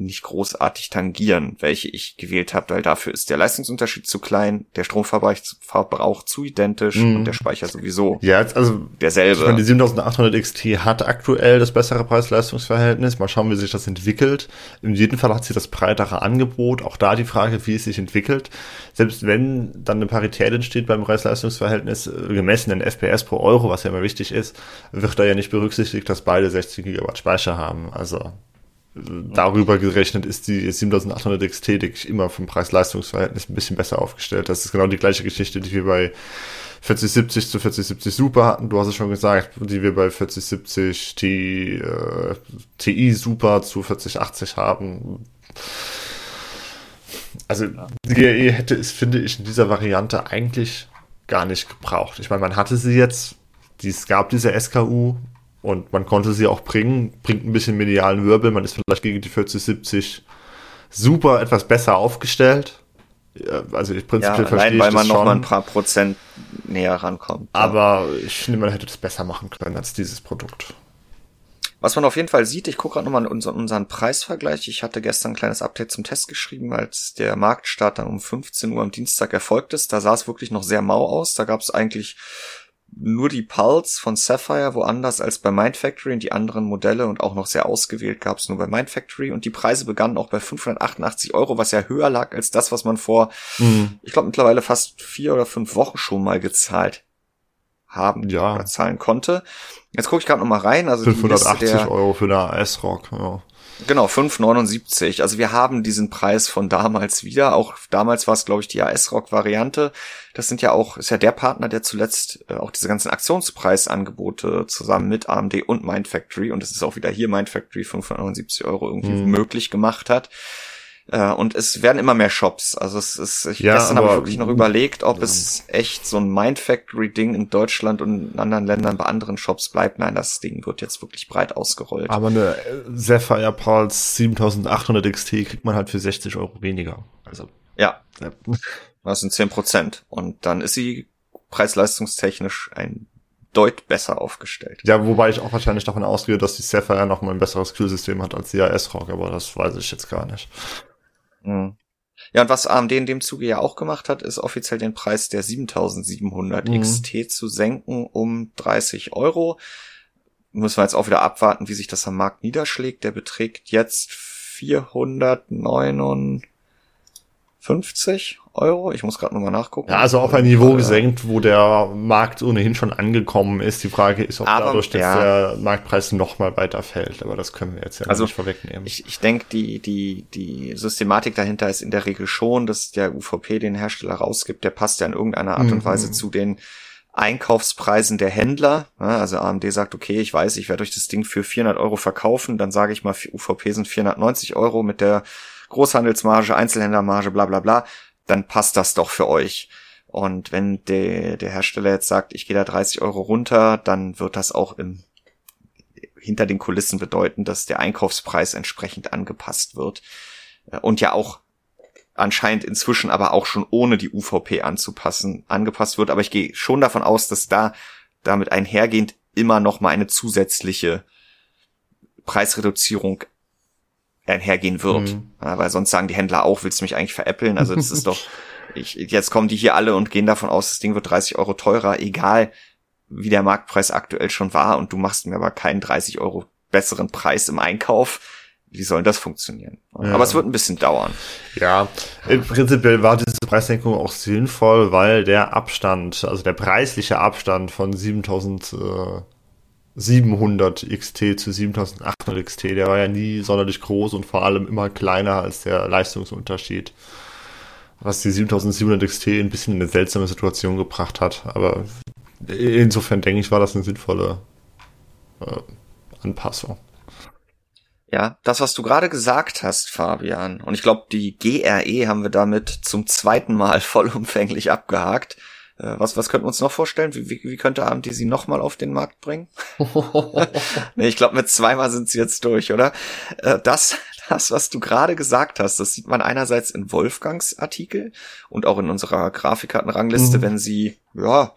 nicht großartig tangieren, welche ich gewählt habe, weil dafür ist der Leistungsunterschied zu klein, der Stromverbrauch zu identisch mm. und der Speicher sowieso. Ja, also derselbe. Ich meine, die 7800 XT hat aktuell das bessere Preis-Leistungs-Verhältnis. Mal schauen, wie sich das entwickelt. In jedem Fall hat sie das breitere Angebot. Auch da die Frage, wie es sich entwickelt. Selbst wenn dann eine Parität entsteht beim Preis-Leistungs-Verhältnis, äh, gemessen in FPS pro Euro, was ja immer wichtig ist, wird da ja nicht berücksichtigt, dass beide 60 GB Speicher haben. Also darüber gerechnet ist die 7800 XT, ich, immer vom Preis-Leistungs-Verhältnis ein bisschen besser aufgestellt. Das ist genau die gleiche Geschichte, die wir bei 4070 zu 4070 Super hatten. Du hast es schon gesagt, die wir bei 4070 T, äh, TI Super zu 4080 haben. Also die GRE hätte es, finde ich, in dieser Variante eigentlich gar nicht gebraucht. Ich meine, man hatte sie jetzt, es gab diese SKU, und man konnte sie auch bringen, bringt ein bisschen medialen Wirbel. Man ist vielleicht gegen die 4070 super etwas besser aufgestellt. Also ich prinzipiell ja, verstehe weil man noch mal ein paar Prozent näher rankommt. Aber ja. ich finde, man hätte das besser machen können als dieses Produkt. Was man auf jeden Fall sieht, ich gucke gerade nochmal unseren, unseren Preisvergleich. Ich hatte gestern ein kleines Update zum Test geschrieben, als der Marktstart dann um 15 Uhr am Dienstag erfolgt ist. Da sah es wirklich noch sehr mau aus. Da gab es eigentlich nur die Pulse von Sapphire, woanders als bei Mindfactory und die anderen Modelle und auch noch sehr ausgewählt gab es nur bei Mindfactory und die Preise begannen auch bei 588 Euro, was ja höher lag als das, was man vor, mhm. ich glaube mittlerweile fast vier oder fünf Wochen schon mal gezahlt haben ja. oder zahlen konnte. Jetzt gucke ich gerade noch mal rein. Also 580 der, Euro für eine AS-Rock. Ja. Genau, 5,79. Also wir haben diesen Preis von damals wieder. Auch damals war es, glaube ich, die AS-Rock-Variante. Das sind ja auch, ist ja der Partner, der zuletzt äh, auch diese ganzen Aktionspreisangebote zusammen mit AMD und Mindfactory, und das ist auch wieder hier Mindfactory 579 Euro irgendwie mhm. möglich gemacht hat. Äh, und es werden immer mehr Shops. Also es ist, ich Ja, gestern habe ich aber- wirklich noch überlegt, ob es echt so ein Mindfactory-Ding in Deutschland und in anderen Ländern bei anderen Shops bleibt. Nein, das Ding wird jetzt wirklich breit ausgerollt. Aber eine Sapphire Pulse 7800 XT kriegt man halt für 60 Euro weniger. Also, Ja, ja. *laughs* das sind 10 Prozent. Und dann ist sie preis-leistungstechnisch ein deut besser aufgestellt. ja, wobei ich auch wahrscheinlich davon ausgehe, dass die Sapphire noch mal ein besseres Kühlsystem hat als die AS-Rock, aber das weiß ich jetzt gar nicht. Mhm. Ja, und was AMD in dem Zuge ja auch gemacht hat, ist offiziell den Preis der 7700 Mhm. XT zu senken um 30 Euro. Müssen wir jetzt auch wieder abwarten, wie sich das am Markt niederschlägt. Der beträgt jetzt 459 Euro. Ich muss gerade nochmal nachgucken. Ja, also auf ein Niveau Äh, gesenkt, wo der Markt ohnehin schon angekommen ist. Die Frage ist, ob Aber, dadurch jetzt ja. der Marktpreis noch mal weiter fällt. Aber das können wir jetzt ja Also, nicht vorwegnehmen. Ich, ich denke, die, die, die Systematik dahinter ist in der Regel schon, dass der UVP den Hersteller rausgibt, der passt ja in irgendeiner Art und Mhm. Weise zu den Einkaufspreisen der Händler. Also AMD sagt, okay, ich weiß, ich werde euch das Ding für 400 Euro verkaufen, dann sage ich mal, UVP sind 490 Euro mit der Großhandelsmarge, Einzelhändlermarge, bla bla bla, dann passt das doch für euch. Und wenn der, der Hersteller jetzt sagt, ich gehe da 30 Euro runter, dann wird das auch im hinter den Kulissen bedeuten, dass der Einkaufspreis entsprechend angepasst wird. Und ja auch anscheinend inzwischen aber auch schon ohne die UVP anzupassen, angepasst wird. Aber ich gehe schon davon aus, dass da damit einhergehend immer noch mal eine zusätzliche Preisreduzierung einhergehen wird. Mhm. Ja, weil sonst sagen die Händler auch, willst du mich eigentlich veräppeln? Also das ist doch, *laughs* ich, jetzt kommen die hier alle und gehen davon aus, das Ding wird 30 Euro teurer, egal wie der Marktpreis aktuell schon war und du machst mir aber keinen 30 Euro besseren Preis im Einkauf. Wie soll das funktionieren? Ja. Aber es wird ein bisschen dauern. Ja, im Prinzipiell war diese Preissenkung auch sinnvoll, weil der Abstand, also der preisliche Abstand von 7700 XT zu 7800 XT, der war ja nie sonderlich groß und vor allem immer kleiner als der Leistungsunterschied. Was die 7700 XT ein bisschen in eine seltsame Situation gebracht hat. Aber insofern denke ich, war das eine sinnvolle äh, Anpassung. Ja, das, was du gerade gesagt hast, Fabian, und ich glaube, die GRE haben wir damit zum zweiten Mal *laughs* vollumfänglich abgehakt. Äh, Was, was könnten wir uns noch vorstellen? Wie, wie, wie könnte AMD sie nochmal auf den Markt bringen? *laughs* *laughs* nee, ich glaube, mit zweimal sind sie jetzt durch, oder? Äh, Das, *laughs* das, was du gerade gesagt hast, das sieht man einerseits in Wolfgangs Artikel und auch in unserer Grafikkartenrangliste, Mhm. wenn sie, ja,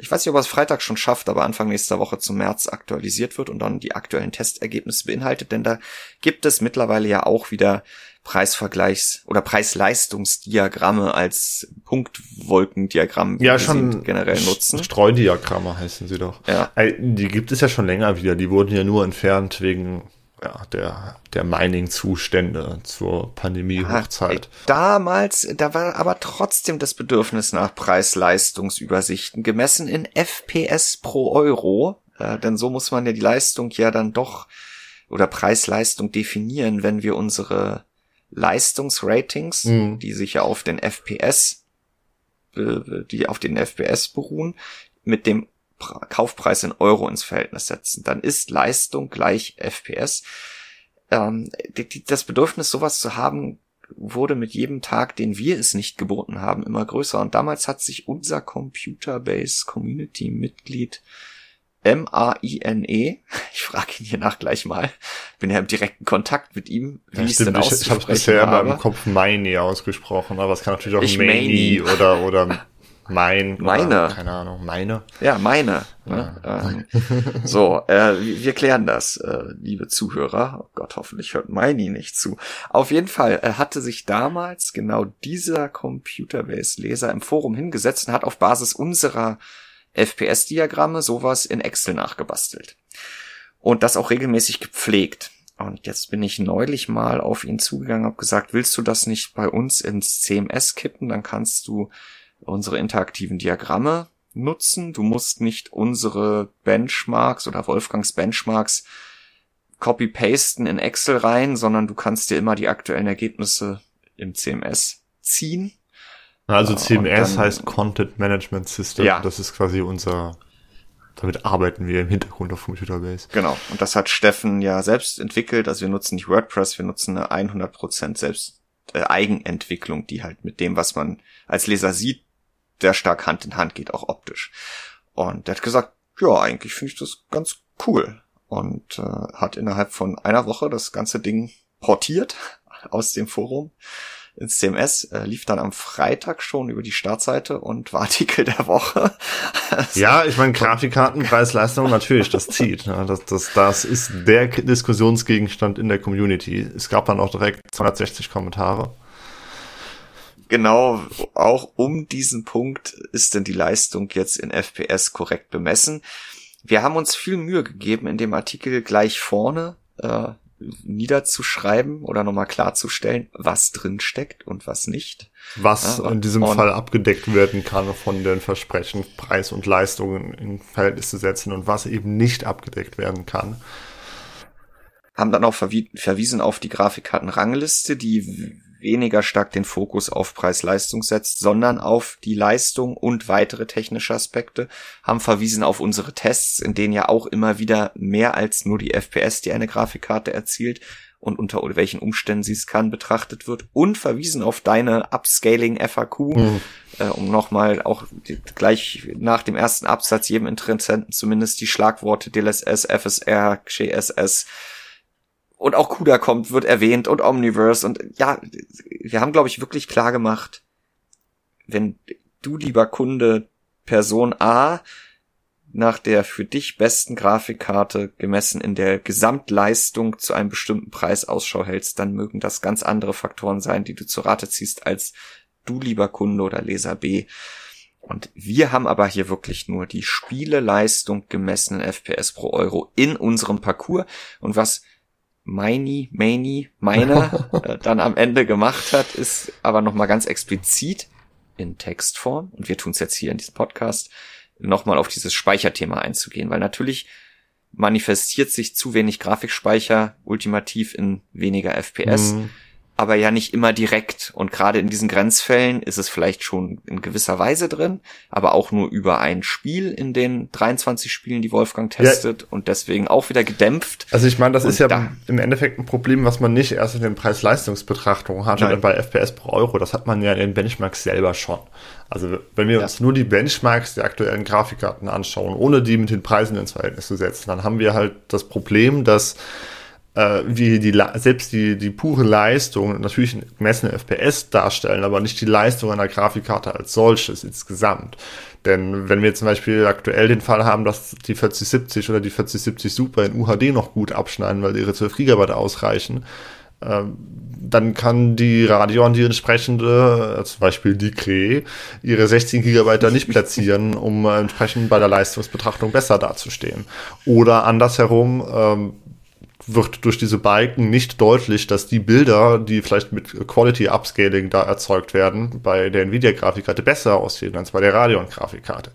ich weiß nicht, ob er es Freitag schon schafft, aber Anfang nächster Woche zum März aktualisiert wird und dann die aktuellen Testergebnisse beinhaltet, denn da gibt es mittlerweile ja auch wieder Preisvergleichs- oder Preis-Leistungsdiagramme als Punktwolkendiagramm, Ja, schon generell nutzen. Streudiagramme heißen sie doch. Ja. Ey, Die gibt es ja schon länger wieder. Die wurden ja nur entfernt wegen ja, der, der Mining-Zustände zur Pandemie-Hochzeit. Ey, Damals, da war aber trotzdem das Bedürfnis nach Preis-Leistungsübersichten gemessen in FPS pro Euro. Äh, denn so muss man ja die Leistung ja dann doch oder Preis-Leistung definieren, wenn wir unsere Leistungsratings, Mhm. die sich ja auf den FPS, be- die auf den FPS beruhen, mit dem Kaufpreis in Euro ins Verhältnis setzen. Dann ist Leistung gleich FPS. Ähm, das Bedürfnis, sowas zu haben, wurde mit jedem Tag, den wir es nicht geboten haben, immer größer. Und damals hat sich unser Computerbase Community Mitglied M-A-I-N-E, *laughs* ich frage ihn hier nach gleich mal, bin ja im direkten Kontakt mit ihm, wie Ja, ich es denn stimmt, ich, habe bisher immer im Kopf Maini ausgesprochen, aber es kann natürlich auch Ich Maini. oder, oder mein. Meine. Oder, keine Ahnung, meine. Ja, meine. Ne? Ähm, so, äh, wir wir klären das, äh, liebe Zuhörer. Oh Gott, hoffentlich hört Meini nicht zu. Auf jeden Fall äh, hatte sich damals genau dieser Computerbase-Leser im Forum hingesetzt und hat auf Basis unserer FPS-Diagramme sowas in Excel nachgebastelt. Und das auch regelmäßig gepflegt. Und jetzt bin ich neulich mal auf ihn zugegangen, habe gesagt, willst du das nicht bei uns ins CMS kippen? Dann kannst du unsere interaktiven Diagramme nutzen. Du musst nicht unsere Benchmarks oder Wolfgangs Benchmarks copy-pasten in Excel rein, sondern du kannst dir immer die aktuellen Ergebnisse im CMS ziehen. Also Ja, CMS dann- heißt Content Management System. Ja. Das ist quasi unser, damit arbeiten wir im Hintergrund auf Computerbase. Genau. Und das hat Steffen ja selbst entwickelt. Also wir nutzen nicht WordPress, wir nutzen eine 100% selbst äh, Eigenentwicklung, die halt mit dem, was man als Leser sieht, sehr stark Hand in Hand geht, auch optisch. Und er hat gesagt, ja, eigentlich finde ich das ganz cool. Und äh, hat innerhalb von einer Woche das ganze Ding portiert *laughs* aus dem Forum ins CMS, äh, lief dann am Freitag schon über die Startseite und war *laughs* Artikel der Woche. also, ja, ich meine, Grafikkarten, Preis-Leistung, natürlich, das zieht. Ja, das, das, das ist der Diskussionsgegenstand in der Community. Es gab dann auch direkt 260 Kommentare. Genau, auch um diesen Punkt ist denn die Leistung jetzt in FPS korrekt bemessen. Wir haben uns viel Mühe gegeben, in dem Artikel gleich vorne äh, niederzuschreiben oder nochmal klarzustellen, was drin steckt und was nicht. Was ja, in diesem Fall abgedeckt werden kann von den Versprechen, Preis und Leistungen in Verhältnis zu setzen und was eben nicht abgedeckt werden kann. Haben dann auch verwi verwiesen auf die Grafikkartenrangliste, die weniger stark den Fokus auf Preis-Leistung setzt, sondern auf die Leistung und weitere technische Aspekte, haben verwiesen auf unsere Tests, in denen ja auch immer wieder mehr als nur die FPS, die eine Grafikkarte erzielt und unter welchen Umständen sie es kann, betrachtet wird und verwiesen auf deine Upscaling FAQ, mhm. äh, um nochmal auch gleich nach dem ersten Absatz jedem Interessenten zumindest die Schlagworte DLSS, FSR, GSS und auch Kuda kommt, wird erwähnt und Omniverse und ja, wir haben, glaube ich, wirklich klar gemacht, wenn du, lieber Kunde, Person A nach der für dich besten Grafikkarte gemessen in der Gesamtleistung zu einem bestimmten Preis Ausschau hältst, dann mögen das ganz andere Faktoren sein, die du zu Rate ziehst, als du, lieber Kunde oder Leser B. Und wir haben aber hier wirklich nur die Spieleleistung gemessen in FPS pro Euro in unserem Parcours. Und was Meini, Maini, meine *laughs* äh, dann am Ende gemacht hat, ist aber nochmal ganz explizit in Textform, und wir tun es jetzt hier in diesem Podcast, nochmal auf dieses Speicherthema einzugehen, weil natürlich manifestiert sich zu wenig Grafikspeicher ultimativ in weniger FPS. Mhm aber ja nicht immer direkt. Und gerade in diesen Grenzfällen ist es vielleicht schon in gewisser Weise drin, aber auch nur über ein Spiel in den 23 Spielen, die Wolfgang testet ja. und deswegen auch wieder gedämpft. Also ich meine, das und ist ja da im Endeffekt ein Problem, was man nicht erst in den Preis-Leistungsbetrachtungen hatte Nein. bei FPS pro Euro. Das hat man ja in den Benchmarks selber schon. Also wenn wir ja. uns nur die Benchmarks der aktuellen Grafikkarten anschauen, ohne die mit den Preisen ins Verhältnis zu setzen, dann haben wir halt das Problem, dass äh, wie die, selbst die, die pure Leistung natürlich gemessene FPS darstellen, aber nicht die Leistung einer Grafikkarte als solches insgesamt. Denn wenn wir zum Beispiel aktuell den Fall haben, dass die 4070 oder die 4070 Super in UHD noch gut abschneiden, weil ihre 12 GB ausreichen, äh, dann kann die Radeon die entsprechende, äh, zum Beispiel die Cree, ihre 16 GB da nicht platzieren, um entsprechend bei der Leistungsbetrachtung besser dazustehen. Oder andersherum, ähm, wird durch diese Balken nicht deutlich, dass die Bilder, die vielleicht mit Quality Upscaling da erzeugt werden, bei der Nvidia-Grafikkarte besser aussehen als bei der Radeon-Grafikkarte.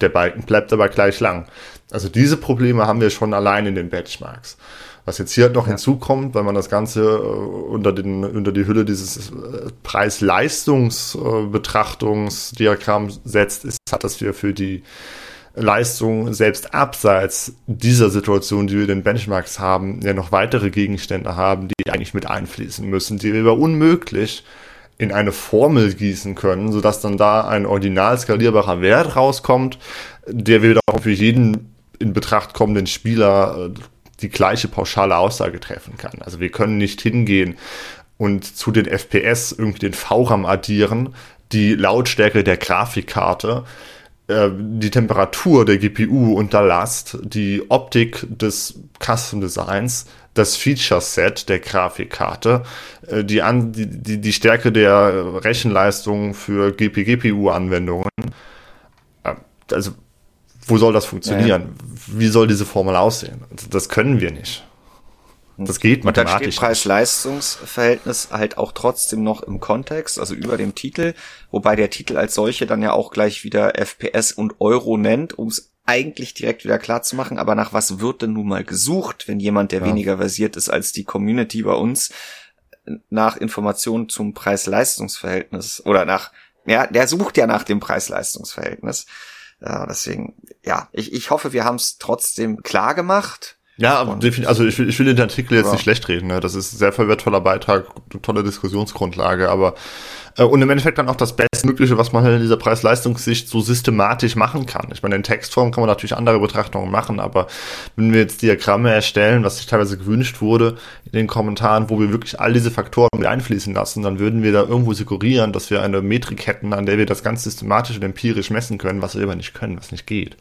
Der Balken bleibt aber gleich lang. Also diese Probleme haben wir schon allein in den Benchmarks. Was jetzt hier halt noch ja. hinzukommt, weil man das Ganze äh, unter, den, unter die Hülle dieses äh, Preis-Leistungs-Betrachtungsdiagramm setzt, ist, hat, dass wir für die Leistung selbst abseits dieser Situation, die wir den Benchmarks haben, ja noch weitere Gegenstände haben, die eigentlich mit einfließen müssen, die wir aber unmöglich in eine Formel gießen können, sodass dann da ein original skalierbarer Wert rauskommt, der wieder auch für jeden in Betracht kommenden Spieler äh, die gleiche pauschale Aussage treffen kann. Also wir können nicht hingehen und zu den FPS irgendwie den VRAM addieren, die Lautstärke der Grafikkarte, äh, die Temperatur der GPU unter Last, die Optik des Custom Designs, das Feature Set der Grafikkarte, äh, die, An die, die, die Stärke der Rechenleistung für GP-GPU-Anwendungen. Äh, also, wo soll das funktionieren? Ja. Wie soll diese Formel aussehen? Das können wir nicht. Das geht mathematisch. Und dann steht Preis-Leistungs-Verhältnis halt auch trotzdem noch im Kontext, also über dem Titel, wobei der Titel als solche dann ja auch gleich wieder FPS und Euro nennt, um es eigentlich direkt wieder klar zu machen. Aber nach was wird denn nun mal gesucht, wenn jemand, der ja. weniger versiert ist als die Community bei uns, nach Informationen zum Preis-Leistungs-Verhältnis oder nach, ja, der sucht ja nach dem Preis-Leistungs-Verhältnis. Ja, deswegen, ja, ich, ich hoffe, wir haben es trotzdem klar gemacht Ja, und, also ich will, ich will den Artikel jetzt ja. nicht schlecht reden. Ne? Das ist ein sehr wertvoller Beitrag, tolle Diskussionsgrundlage, aber äh, und im Endeffekt dann auch das Bestmögliche, was man halt in dieser Preis-Leistungssicht so systematisch machen kann. Ich meine, in Textform kann man natürlich andere Betrachtungen machen, aber wenn wir jetzt Diagramme erstellen, was sich teilweise gewünscht wurde in den Kommentaren, wo wir wirklich all diese Faktoren mit einfließen lassen, dann würden wir da irgendwo suggerieren, dass wir eine Metrik hätten, an der wir das ganz systematisch und empirisch messen können, was wir aber nicht können, was nicht geht.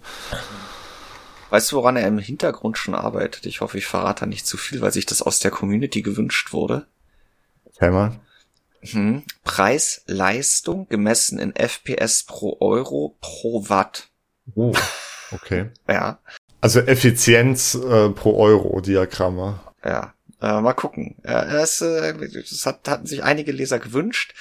Weißt du, woran er im Hintergrund schon arbeitet? Ich hoffe, ich verrate da nicht zu viel, weil sich das aus der Community gewünscht wurde. Mal. Hm. Preis, Leistung gemessen in FPS pro Euro pro Watt. Oh, okay. *laughs* ja. Also Effizienz äh, pro Euro Diagramme. Ja. Äh, mal gucken. Äh, es, äh, das hat, hatten sich einige Leser gewünscht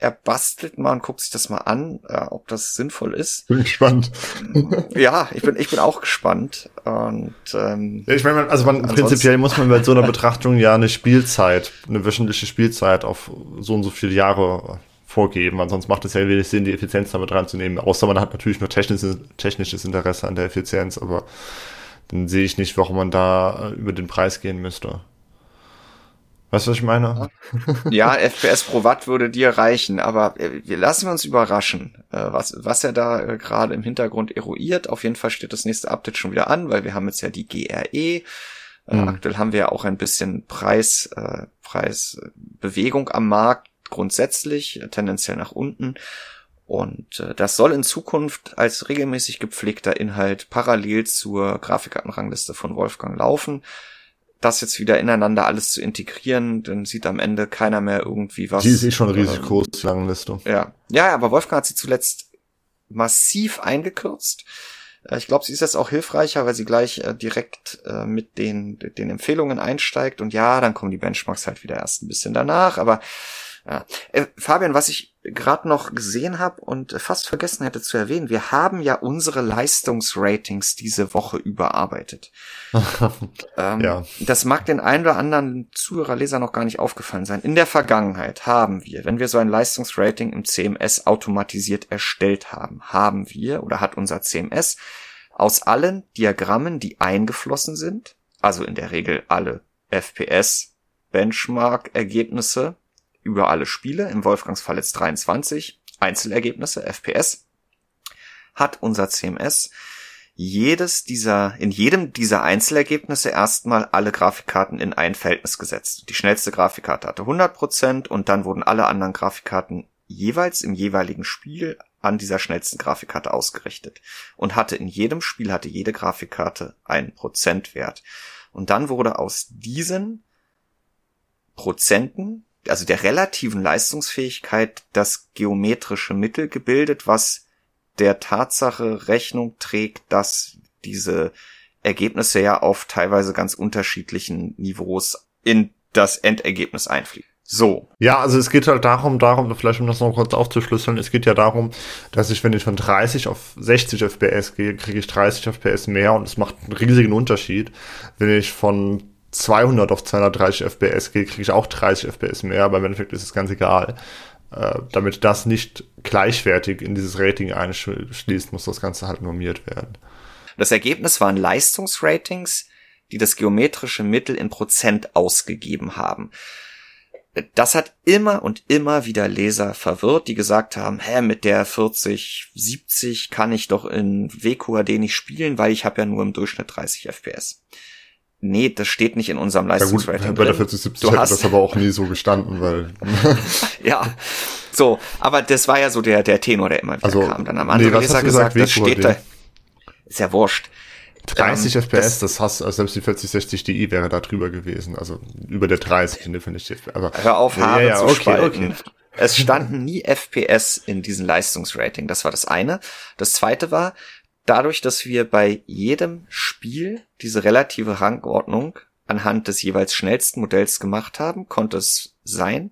er bastelt mal und guckt sich das mal an, äh, ob das sinnvoll ist. Bin gespannt. *laughs* ja, ich bin, ich bin auch gespannt. Und ähm, ich meine, also man, prinzipiell muss man bei so einer Betrachtung ja eine Spielzeit, eine wöchentliche Spielzeit auf so und so viele Jahre vorgeben. Ansonsten macht es ja wenig Sinn, die Effizienz damit reinzunehmen. Außer man hat natürlich nur technisches, technisches Interesse an der Effizienz, aber dann sehe ich nicht, warum man da über den Preis gehen müsste. Weißt du, was ich meine? Ja, FPS pro Watt würde dir reichen, aber äh, wir lassen uns überraschen, äh, was, was er da äh, gerade im Hintergrund eruiert. Auf jeden Fall steht das nächste Update schon wieder an, weil wir haben jetzt ja die GRE. Mhm. Aktuell haben wir ja auch ein bisschen Preis, äh, Preisbewegung am Markt, grundsätzlich, tendenziell nach unten. Und äh, das soll in Zukunft als regelmäßig gepflegter Inhalt parallel zur Grafikkartenrangliste von Wolfgang laufen das jetzt wieder ineinander alles zu integrieren, dann sieht am Ende keiner mehr irgendwie was. Die ist eh schon riesig groß, die Langliste. Ja. Ja, aber Wolfgang hat sie zuletzt massiv eingekürzt. Äh, ich glaube, sie ist jetzt auch hilfreicher, weil sie gleich äh, direkt äh, mit den, den Empfehlungen einsteigt. Und ja, dann kommen die Benchmarks halt wieder erst ein bisschen danach. Aber ja. Äh, Fabian, was ich gerade noch gesehen habe und fast vergessen hätte zu erwähnen, wir haben ja unsere Leistungsratings diese Woche überarbeitet. *laughs* ähm, ja. Das mag den einen oder anderen Zuhörer, Leser noch gar nicht aufgefallen sein. In der Vergangenheit haben wir, wenn wir so ein Leistungsrating im CMS automatisiert erstellt haben, haben wir oder hat unser CMS aus allen Diagrammen, die eingeflossen sind, also in der Regel alle FPS, Benchmark-Ergebnisse, über alle Spiele, im Wolfgangs Fall jetzt 23 Einzelergebnisse, FPS, hat unser CMS jedes dieser, in jedem dieser Einzelergebnisse erstmal alle Grafikkarten in ein Verhältnis gesetzt. Die schnellste Grafikkarte hatte 100% und dann wurden alle anderen Grafikkarten jeweils im jeweiligen Spiel an dieser schnellsten Grafikkarte ausgerichtet und hatte in jedem Spiel hatte jede Grafikkarte einen Prozentwert. Und dann wurde aus diesen Prozenten also der relativen Leistungsfähigkeit das geometrische Mittel gebildet, was der Tatsache Rechnung trägt, dass diese Ergebnisse ja auf teilweise ganz unterschiedlichen Niveaus in das Endergebnis einfließen. So. Ja, also es geht halt darum, darum, vielleicht um das noch kurz aufzuschlüsseln, es geht ja darum, dass ich, wenn ich von 30 auf 60 FPS gehe, kriege ich 30 FPS mehr und es macht einen riesigen Unterschied. Wenn ich von 200 auf 230 FPS gehe, kriege ich auch 30 FPS mehr, aber im Endeffekt ist es ganz egal. Äh, damit das nicht gleichwertig in dieses Rating einschließt, muss das Ganze halt normiert werden. Das Ergebnis waren Leistungsratings, die das geometrische Mittel in Prozent ausgegeben haben. Das hat immer und immer wieder Leser verwirrt, die gesagt haben, hä, mit der 40, 70 kann ich doch in WQAD nicht spielen, weil ich habe ja nur im Durchschnitt 30 FPS. Nee, das steht nicht in unserem Leistungsrating. Ja gut, bei der 4070 hätte das aber auch nie so gestanden, weil. *laughs* ja. So, aber das war ja so der, der Tenor, der immer wieder also, kam. Dann am Anfang nee, gesagt, gesagt das steht da. Ist ja wurscht. 30 ähm, FPS, das, das hast also selbst die 4060 Di wäre da drüber gewesen, also über der 30 in der 50 aber Hör auf, Haare ja, ja, zu okay, spalten. Okay. Es standen nie FPS in diesem Leistungsrating, das war das eine. Das zweite war, dadurch, dass wir bei jedem Spiel diese relative Rangordnung anhand des jeweils schnellsten Modells gemacht haben, konnte es sein,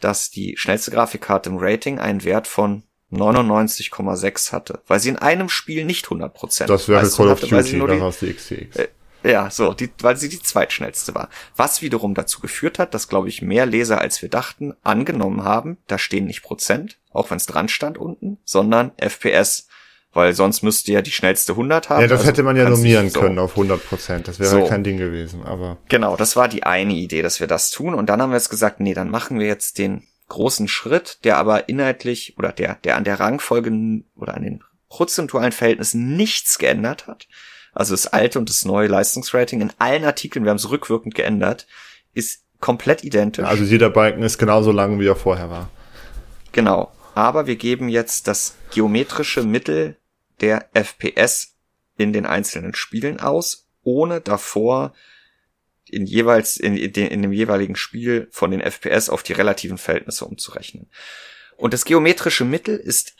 dass die schnellste Grafikkarte im Rating einen Wert von 99,6 hatte, weil sie in einem Spiel nicht 100% Das wäre Call of Duty, dann hast du XCX. Äh, ja, so, die, weil sie die zweitschnellste war. Was wiederum dazu geführt hat, dass, glaube ich, mehr Leser, als wir dachten, angenommen haben, da stehen nicht Prozent, auch wenn es dran stand unten, sondern FPS weil sonst müsste ja die schnellste 100 haben. Ja, das also hätte man ja normieren so- können auf 100 Prozent. Das wäre So. halt kein Ding gewesen, aber. Genau, das war die eine Idee, dass wir das tun. Und dann haben wir jetzt gesagt, nee, dann machen wir jetzt den großen Schritt, der aber inhaltlich oder der, der an der Rangfolge oder an den prozentualen Verhältnissen nichts geändert hat. Also das alte und das neue Leistungsrating in allen Artikeln, wir haben es rückwirkend geändert, ist komplett identisch. Also jeder Balken ist genauso lang, wie er vorher war. Genau. Aber wir geben jetzt das geometrische Mittel der FPS in den einzelnen Spielen aus, ohne davor in jeweils in, in, in dem jeweiligen Spiel von den FPS auf die relativen Verhältnisse umzurechnen. Und das geometrische Mittel ist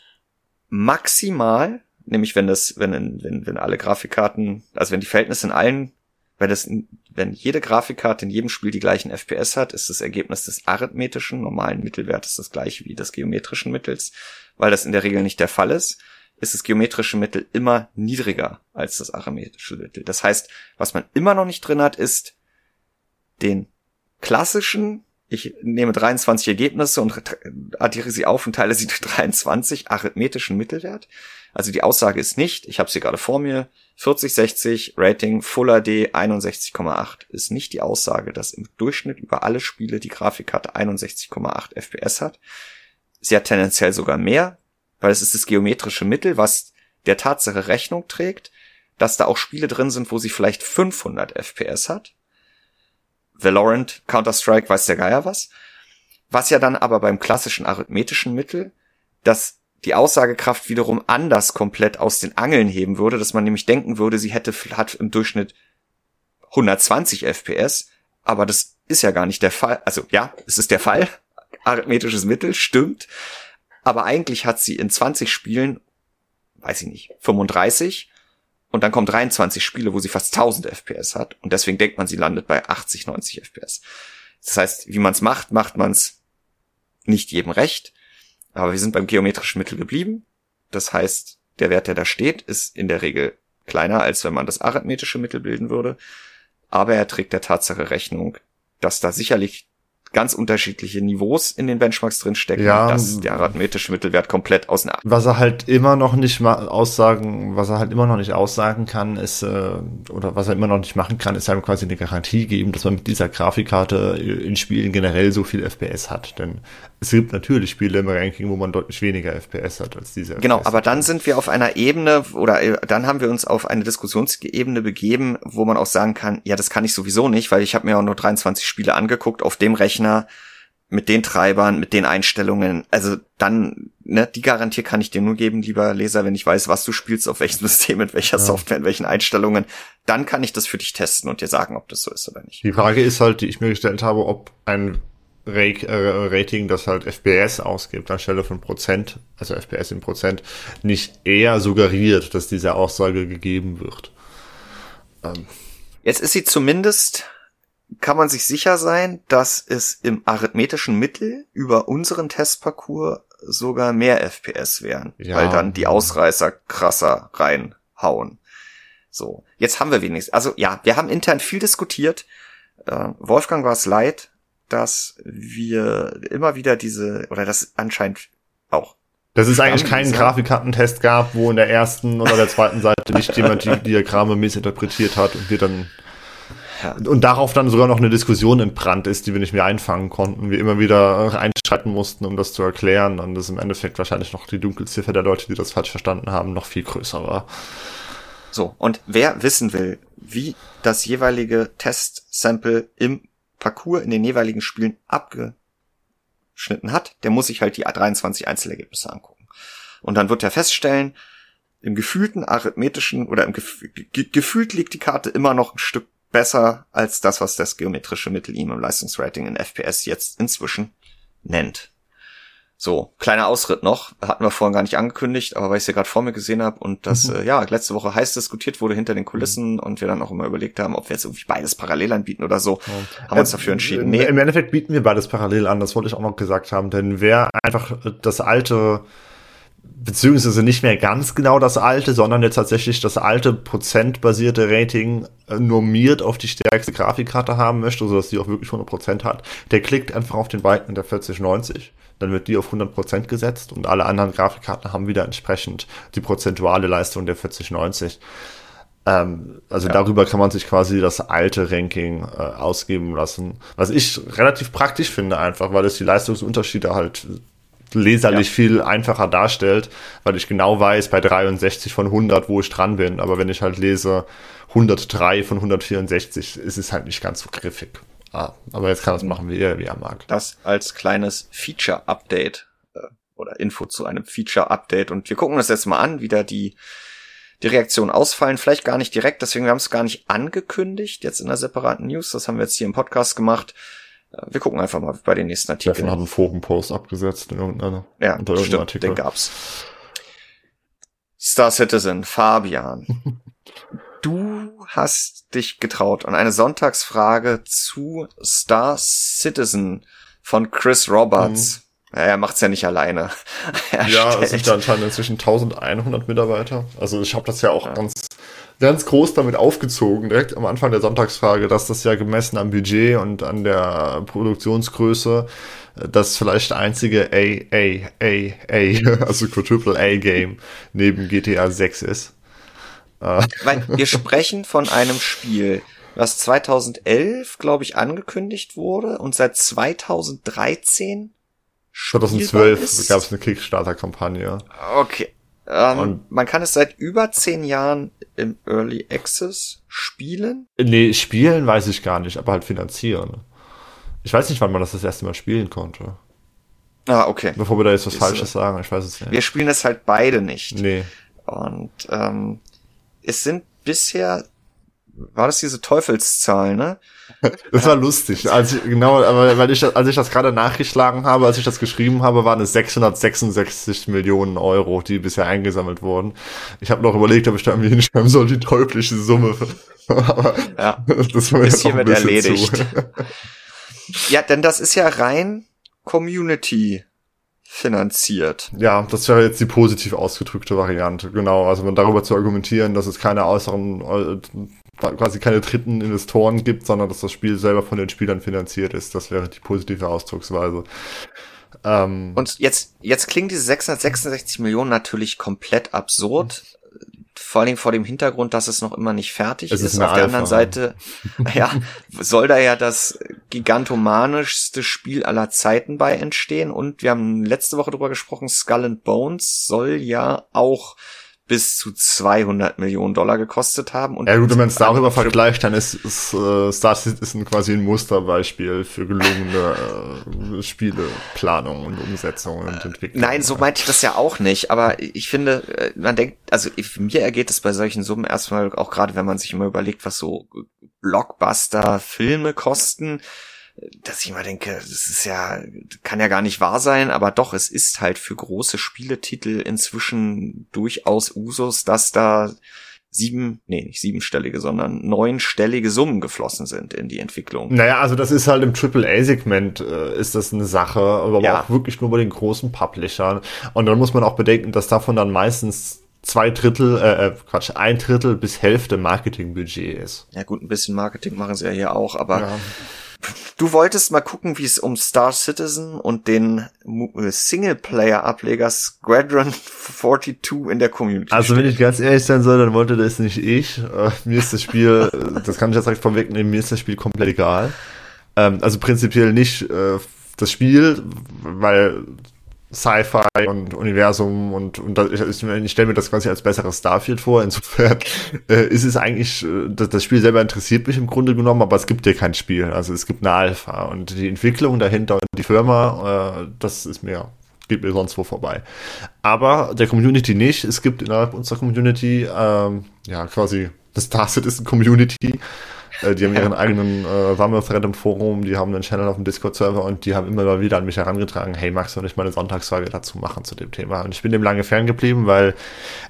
maximal, nämlich wenn das, wenn, wenn, wenn alle Grafikkarten, also wenn die Verhältnisse in allen, wenn das, wenn jede Grafikkarte in jedem Spiel die gleichen FPS hat, ist das Ergebnis des arithmetischen normalen Mittelwertes das gleiche wie des geometrischen Mittels, weil das in der Regel nicht der Fall ist ist das geometrische Mittel immer niedriger als das arithmetische Mittel. Das heißt, was man immer noch nicht drin hat, ist den klassischen, ich nehme 23 Ergebnisse und addiere sie auf und teile sie *laughs* durch 23 arithmetischen Mittelwert. Also die Aussage ist nicht, ich habe sie gerade vor mir, 40, 60, Rating Full HD 61,8 ist nicht die Aussage, dass im Durchschnitt über alle Spiele die Grafikkarte 61,8 FPS hat. Sie hat tendenziell sogar mehr, weil es ist das geometrische Mittel, was der Tatsache Rechnung trägt, dass da auch Spiele drin sind, wo sie vielleicht 500 FPS hat. Valorant, Counter-Strike, weiß der Geier was. Was ja dann aber beim klassischen arithmetischen Mittel, dass die Aussagekraft wiederum anders komplett aus den Angeln heben würde, dass man nämlich denken würde, sie hätte, hat im Durchschnitt 120 FPS, aber das ist ja gar nicht der Fall. Also ja, es ist der Fall. Arithmetisches Mittel, stimmt. Aber eigentlich hat sie in 20 Spielen, weiß ich nicht, 35 und dann kommen 23 Spiele, wo sie fast 1000 FPS hat und deswegen denkt man, sie landet bei 80, 90 FPS. Das heißt, wie man es macht, macht man es nicht jedem recht, aber wir sind beim geometrischen Mittel geblieben. Das heißt, der Wert, der da steht, ist in der Regel kleiner, als wenn man das arithmetische Mittel bilden würde, aber er trägt der Tatsache Rechnung, dass da sicherlich ganz unterschiedliche Niveaus in den Benchmarks drin stecken, Ja. dass der arithmetische Mittelwert komplett aus Was er halt immer noch nicht aussagen, was er halt immer noch nicht aussagen kann, ist, äh, oder was er immer noch nicht machen kann, ist halt quasi eine Garantie geben, dass man mit dieser Grafikkarte in Spielen generell so viel FPS hat. Denn es gibt natürlich Spiele im Ranking, wo man deutlich weniger FPS hat als diese Genau, FPS. aber dann sind wir auf einer Ebene oder äh, dann haben wir uns auf eine Diskussionsebene begeben, wo man auch sagen kann, ja, das kann ich sowieso nicht, weil ich habe mir auch nur 23 Spiele angeguckt auf dem Rechner mit den Treibern, mit den Einstellungen. Also dann, ne, die Garantie kann ich dir nur geben, lieber Leser, wenn ich weiß, was du spielst, auf welchem *laughs* System, mit welcher Ja. Software, in welchen Einstellungen, dann kann ich das für dich testen und dir sagen, ob das so ist oder nicht. Die Frage ist halt, die ich mir gestellt habe, ob ein äh, Rating, das halt FPS ausgibt, anstelle von Prozent, also FPS in Prozent, nicht eher suggeriert, dass diese Aussage gegeben wird. Ähm, Jetzt ist sie zumindest, kann man sich sicher sein, dass es im arithmetischen Mittel über unseren Testparcours sogar mehr FPS wären, Ja. weil dann die Ausreißer krasser reinhauen. So, jetzt haben wir wenigstens, also ja, wir haben intern viel diskutiert. Äh, Wolfgang war es leid, dass wir immer wieder diese, oder das anscheinend auch Dass es eigentlich keinen. Grafikkartentest gab, wo in der ersten oder der zweiten Seite nicht jemand die *laughs* Diagramme missinterpretiert hat und wir dann Und darauf dann sogar noch eine Diskussion entbrannt ist, die wir nicht mehr einfangen konnten, wir immer wieder einschreiten mussten, um das zu erklären und das im Endeffekt wahrscheinlich noch die Dunkelziffer der Leute, die das falsch verstanden haben, noch viel größer war. So, und wer wissen will, wie das jeweilige Testsample im Parcours in den jeweiligen Spielen abgeschnitten hat, der muss sich halt die 23 Einzelergebnisse angucken. Und dann wird er feststellen, im gefühlten arithmetischen oder im Gef ge gefühlt liegt die Karte immer noch ein Stück besser als das, was das geometrische Mittel ihm im Leistungsrating in FPS jetzt inzwischen nennt. So, kleiner Ausritt noch, hatten wir vorhin gar nicht angekündigt, aber weil ich sie gerade vor mir gesehen habe und das Mhm. äh, ja letzte Woche heiß diskutiert wurde hinter den Kulissen und wir dann auch immer überlegt haben, ob wir jetzt irgendwie beides parallel anbieten oder so, haben wir uns dafür entschieden. Nee, Im Endeffekt bieten wir beides parallel an, das wollte ich auch noch gesagt haben, denn wer einfach das alte, beziehungsweise nicht mehr ganz genau das alte, sondern jetzt tatsächlich das alte prozentbasierte Rating äh, normiert auf die stärkste Grafikkarte haben möchte, sodass die auch wirklich 100% hat, der klickt einfach auf den Balken der 4090. dann wird die auf 100% gesetzt und alle anderen Grafikkarten haben wieder entsprechend die prozentuale Leistung der 4090. Ähm, also ja. darüber kann man sich quasi das alte Ranking äh, ausgeben lassen. Was ich relativ praktisch finde einfach, weil es die Leistungsunterschiede halt leserlich ja. viel einfacher darstellt, weil ich genau weiß bei 63 von 100, wo ich dran bin. Aber wenn ich halt lese 103 von 164, ist es halt nicht ganz so griffig. Ah, aber jetzt kann es machen, wie er, wie er mag. Das als kleines Feature-Update äh, oder Info zu einem Feature-Update. Und wir gucken uns jetzt mal an, wie da die, die Reaktionen ausfallen. Vielleicht gar nicht direkt, deswegen haben wir es gar nicht angekündigt, jetzt in der separaten News. Das haben wir jetzt hier im Podcast gemacht. Wir gucken einfach mal bei den nächsten Artikeln. Steffen hat einen Forenpost abgesetzt in irgendeiner, ja, unter irgendeinem stimmt, Artikel. den gab's. Star Citizen, Fabian. *laughs* du hast dich getraut und eine Sonntagsfrage zu Star Citizen von Chris Roberts. Mhm. Ja, er macht's ja nicht alleine. *laughs* Ja, es sind da anscheinend inzwischen 1100 Mitarbeiter. Also ich habe das ja auch ja. ganz ganz groß damit aufgezogen, direkt am Anfang der Sonntagsfrage, dass das ja gemessen am Budget und an der Produktionsgröße das vielleicht einzige A, A, A, A, *laughs* also Quadruple A Game neben GTA 6 ist. Äh. Weil wir *laughs* sprechen von einem Spiel, was 2011, glaube ich, angekündigt wurde und seit 2013 2012 gab es eine Kickstarter-Kampagne. Okay. Ähm, man kann es seit über zehn Jahren im Early Access spielen. Nee, spielen weiß ich gar nicht, aber halt finanzieren. Ich weiß nicht, wann man das das erste Mal spielen konnte. Ah, okay. Bevor wir da jetzt was Ist, Falsches sagen, ich weiß es nicht. Wir spielen es halt beide nicht. Nee. Und ähm, es sind bisher, war das diese Teufelszahl, ne? *laughs* Das war lustig. Als ich, genau, aber weil ich, als ich das gerade nachgeschlagen habe, als ich das geschrieben habe, waren es 666 Millionen Euro, die bisher eingesammelt wurden. Ich habe noch überlegt, ob ich da irgendwie hinschreiben soll, die teuflische Summe. *laughs* aber ja, das war ist hiermit erledigt. Zu. ja, denn das ist ja rein Community finanziert. Ja, das wäre jetzt die positiv ausgedrückte Variante, genau. Also darüber zu argumentieren, dass es keine äußeren, äh, quasi keine dritten Investoren gibt, sondern dass das Spiel selber von den Spielern finanziert ist, das wäre die positive Ausdrucksweise. Ähm, Und jetzt, jetzt klingt diese 666 Millionen natürlich komplett absurd vor allem vor dem Hintergrund, dass es noch immer nicht fertig ist. ist Auf der anderen Seite, *laughs* ja, soll da ja das gigantomanischste Spiel aller Zeiten bei entstehen. Und wir haben letzte Woche drüber gesprochen, Skull and Bones soll ja auch bis zu 200 Millionen Dollar gekostet haben. Und ja gut, wenn man es darüber vergleicht, dann ist, ist äh, Star Citizen quasi ein Musterbeispiel für gelungene äh, Spieleplanung und Umsetzung und Entwicklung. Nein, so meinte ich das ja auch nicht. Aber ich finde, äh, man denkt, also mir ergeht es bei solchen Summen erstmal, auch gerade wenn man sich immer überlegt, was so Blockbuster-Filme kosten, dass ich immer denke, das ist ja, kann ja gar nicht wahr sein, aber doch, es ist halt für große Spieletitel inzwischen durchaus Usus, dass da sieben, nee, nicht siebenstellige, sondern neunstellige Summen geflossen sind in die Entwicklung. Naja, also das ist halt im AAA-Segment äh, ist das eine Sache, aber ja. auch wirklich nur bei den großen Publishern. Und dann muss man auch bedenken, dass davon dann meistens zwei Drittel, äh, äh Quatsch, ein Drittel bis Hälfte Marketingbudget ist. Ja gut, ein bisschen Marketing machen sie ja hier auch, aber ja. Du wolltest mal gucken, wie es um Star Citizen und den äh, Singleplayer-Ableger Squadron 42 in der Community Also wenn ich ganz ehrlich sein soll, dann wollte das nicht ich. Äh, mir ist das Spiel, *laughs* das kann ich jetzt direkt vorwegnehmen, mir ist das Spiel komplett egal. Ähm, also prinzipiell nicht äh, das Spiel, weil Sci-Fi und Universum und, und das, ich, ich stelle mir das quasi als besseres Starfield vor. Insofern *laughs* äh, ist es eigentlich, äh, das, das Spiel selber interessiert mich im Grunde genommen, aber es gibt ja kein Spiel. Also es gibt eine Alpha und die Entwicklung dahinter und die Firma, äh, das ist mir geht mir sonst wo vorbei. Aber der Community nicht. Es gibt innerhalb unserer Community ähm, ja quasi das Star Citizen Community äh, die haben ihren eigenen äh, Sammel-Thread im Forum, die haben einen Channel auf dem Discord-Server und die haben immer mal wieder an mich herangetragen, hey, magst du nicht mal eine Sonntagsfrage dazu machen zu dem Thema? Und ich bin dem lange ferngeblieben, weil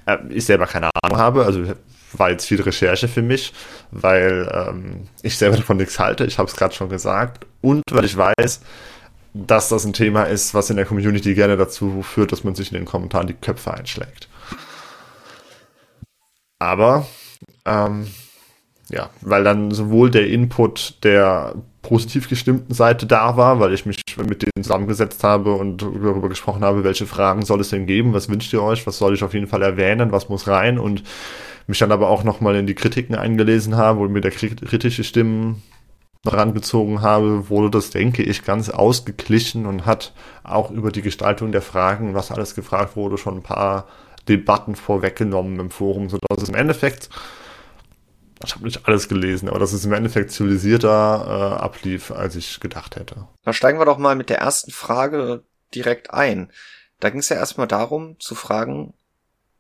äh, ich selber keine Ahnung habe. Also war jetzt viel Recherche für mich, weil ähm, ich selber davon nichts halte. Ich habe es gerade schon gesagt. Und weil ich weiß, dass das ein Thema ist, was in der Community gerne dazu führt, dass man sich in den Kommentaren die Köpfe einschlägt. Aber ähm, ja, weil dann sowohl der Input der positiv gestimmten Seite da war, weil ich mich mit denen zusammengesetzt habe und darüber gesprochen habe, welche Fragen soll es denn geben, was wünscht ihr euch, was soll ich auf jeden Fall erwähnen, was muss rein und mich dann aber auch nochmal in die Kritiken eingelesen habe und mir der kritische Stimmen herangezogen habe, wurde das, denke ich, ganz ausgeglichen und hat auch über die Gestaltung der Fragen, was alles gefragt wurde, schon ein paar Debatten vorweggenommen im Forum, sodass es im Endeffekt ich habe nicht alles gelesen, aber dass es im Endeffekt zivilisierter äh, ablief, als ich gedacht hätte. Dann steigen wir doch mal mit der ersten Frage direkt ein. Da ging es ja erstmal darum zu fragen,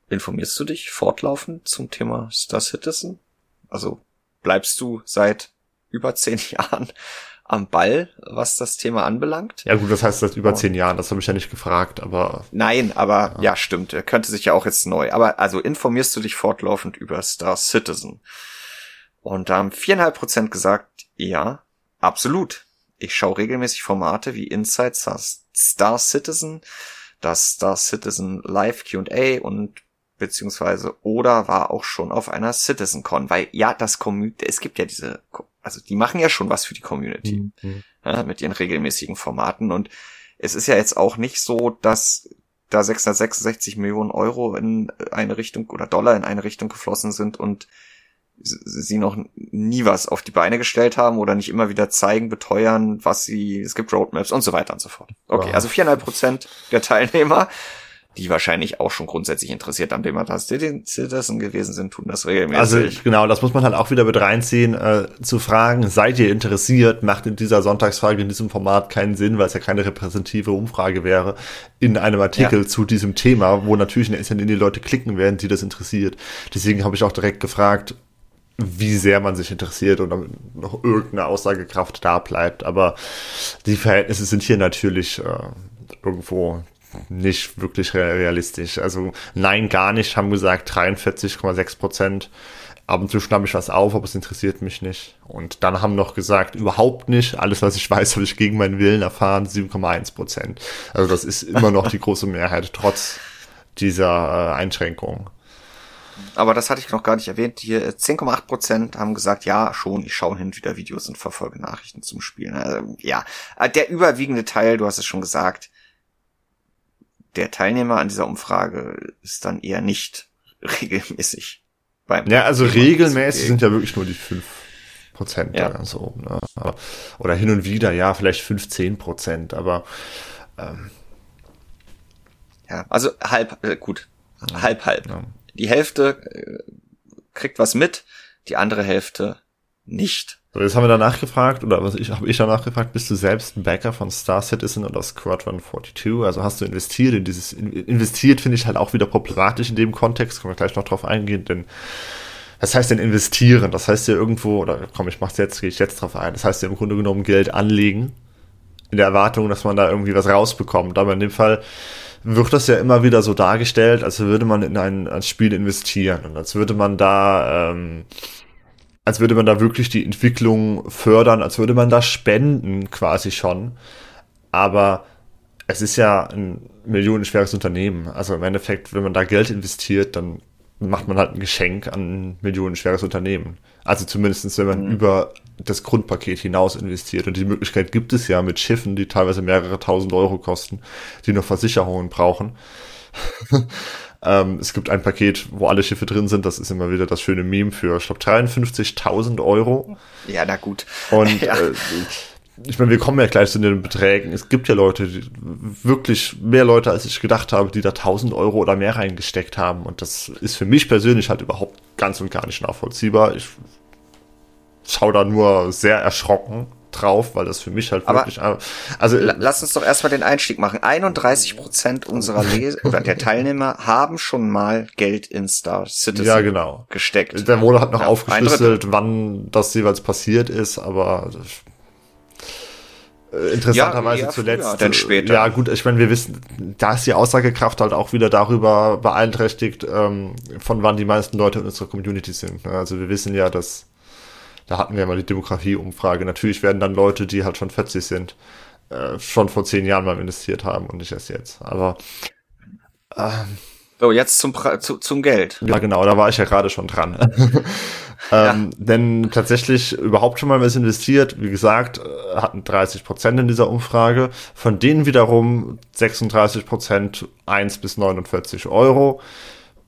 informierst du dich fortlaufend zum Thema Star Citizen? Also bleibst du seit über zehn *laughs* Jahren am Ball, was das Thema anbelangt? Ja gut, das heißt seit über zehn Jahren, das habe ich ja nicht gefragt, aber. Nein, aber ja. ja, stimmt, er könnte sich ja auch jetzt neu. Aber also informierst du dich fortlaufend über Star Citizen? Und da haben viereinhalb Prozent gesagt, ja, absolut. Ich schaue regelmäßig Formate wie Inside Star Citizen, das Star Citizen Live Q&A und beziehungsweise oder war auch schon auf einer CitizenCon, weil ja, das Community, es gibt ja diese, also die machen ja schon was für die Community mhm. ja, mit ihren regelmäßigen Formaten und es ist ja jetzt auch nicht so, dass da 666 Millionen Euro in eine Richtung oder Dollar in eine Richtung geflossen sind und sie noch nie was auf die Beine gestellt haben oder nicht immer wieder zeigen, beteuern, was sie, es gibt Roadmaps und so weiter und so fort. Okay, wow. also viereinhalb Prozent der Teilnehmer, die wahrscheinlich auch schon grundsätzlich interessiert am Thema Citizen gewesen sind, tun das regelmäßig. Also genau, das muss man halt auch wieder mit reinziehen, äh, zu fragen, seid ihr interessiert, macht in dieser Sonntagsfrage in diesem Format keinen Sinn, weil es ja keine repräsentative Umfrage wäre, in einem Artikel ja. zu diesem Thema, wo natürlich in die Leute klicken werden, die das interessiert. Deswegen habe ich auch direkt gefragt, wie sehr man sich interessiert und damit noch irgendeine Aussagekraft da bleibt. Aber die Verhältnisse sind hier natürlich äh, irgendwo nicht wirklich realistisch. Also nein, gar nicht, haben gesagt 43,6 Prozent. Ab und zu schnappe ich was auf, aber es interessiert mich nicht. Und dann haben noch gesagt, überhaupt nicht. Alles, was ich weiß, habe ich gegen meinen Willen erfahren, 7,1 Prozent. Also das ist immer noch die große Mehrheit, trotz dieser äh, Einschränkung aber das hatte ich noch gar nicht erwähnt. Hier 10,8 äh, Prozent haben gesagt, ja, schon, ich schaue hin und wieder Videos und verfolge Nachrichten zum Spielen. Also, ja, äh, der überwiegende Teil, du hast es schon gesagt, der Teilnehmer an dieser Umfrage ist dann eher nicht *laughs* regelmäßig beim. Ja, also Thema regelmäßig sind ja wirklich nur die fünf Prozent ja. oder so. Ne? Oder hin und wieder, ja, vielleicht 15 Prozent, aber ähm, ja, also halb, äh, gut, halb, halb. Ja die Hälfte äh, kriegt was mit, die andere Hälfte nicht. So, jetzt haben wir danach gefragt, oder was ich habe ich danach gefragt, bist du selbst ein Backer von Star Citizen oder Squadron 42? Also hast du investiert in dieses, investiert finde ich halt auch wieder problematisch in dem Kontext, können wir gleich noch drauf eingehen, denn was heißt denn investieren? Das heißt ja irgendwo, oder komm, ich mach's jetzt, gehe ich jetzt drauf ein, das heißt ja im Grunde genommen Geld anlegen, in der Erwartung, dass man da irgendwie was rausbekommt. Aber in dem Fall wird das ja immer wieder so dargestellt, als würde man in ein, ein Spiel investieren und als würde man da, ähm, als würde man da wirklich die Entwicklung fördern, als würde man da spenden quasi schon. Aber es ist ja ein millionenschweres Unternehmen. Also im Endeffekt, wenn man da Geld investiert, dann macht man halt ein Geschenk an ein millionenschweres Unternehmen. Also zumindestens, wenn man mhm. über das Grundpaket hinaus investiert. Und die Möglichkeit gibt es ja mit Schiffen, die teilweise mehrere tausend Euro kosten, die noch Versicherungen brauchen. *laughs* ähm, es gibt ein Paket, wo alle Schiffe drin sind. Das ist immer wieder das schöne Meme für, ich glaube, 53.000 Euro. Ja, na gut. Und *laughs* ja. äh, ich meine, wir kommen ja gleich zu den Beträgen. Es gibt ja Leute, die, wirklich mehr Leute, als ich gedacht habe, die da 1000 Euro oder mehr reingesteckt haben. Und das ist für mich persönlich halt überhaupt ganz und gar nicht nachvollziehbar. Ich schaue da nur sehr erschrocken drauf, weil das für mich halt Aber wirklich. Also lass uns doch erstmal den Einstieg machen. 31 Prozent unserer *laughs* Leser oder der Teilnehmer haben schon mal Geld in Star Citizen ja, genau. gesteckt. Der wurde halt noch ja, aufgeschlüsselt, wann das jeweils passiert ist, aber interessanterweise ja, zuletzt. Dann später. Ja, gut, ich meine, wir wissen, da ist die Aussagekraft halt auch wieder darüber beeinträchtigt, ähm, von wann die meisten Leute in unserer Community sind. Ne? Also wir wissen ja, dass da hatten wir mal die Demografie-Umfrage. Natürlich werden dann Leute, die halt schon 40 sind, äh, schon vor zehn Jahren mal investiert haben und nicht erst jetzt. Aber ähm, so, jetzt zum, zu, zum Geld. Ja, genau, da war ich ja gerade schon dran. *laughs* *laughs* Ähm, ja. Denn tatsächlich überhaupt schon mal was investiert, wie gesagt, äh, hatten 30 Prozent in dieser Umfrage. Von denen wiederum 36 Prozent 1 bis 49 Euro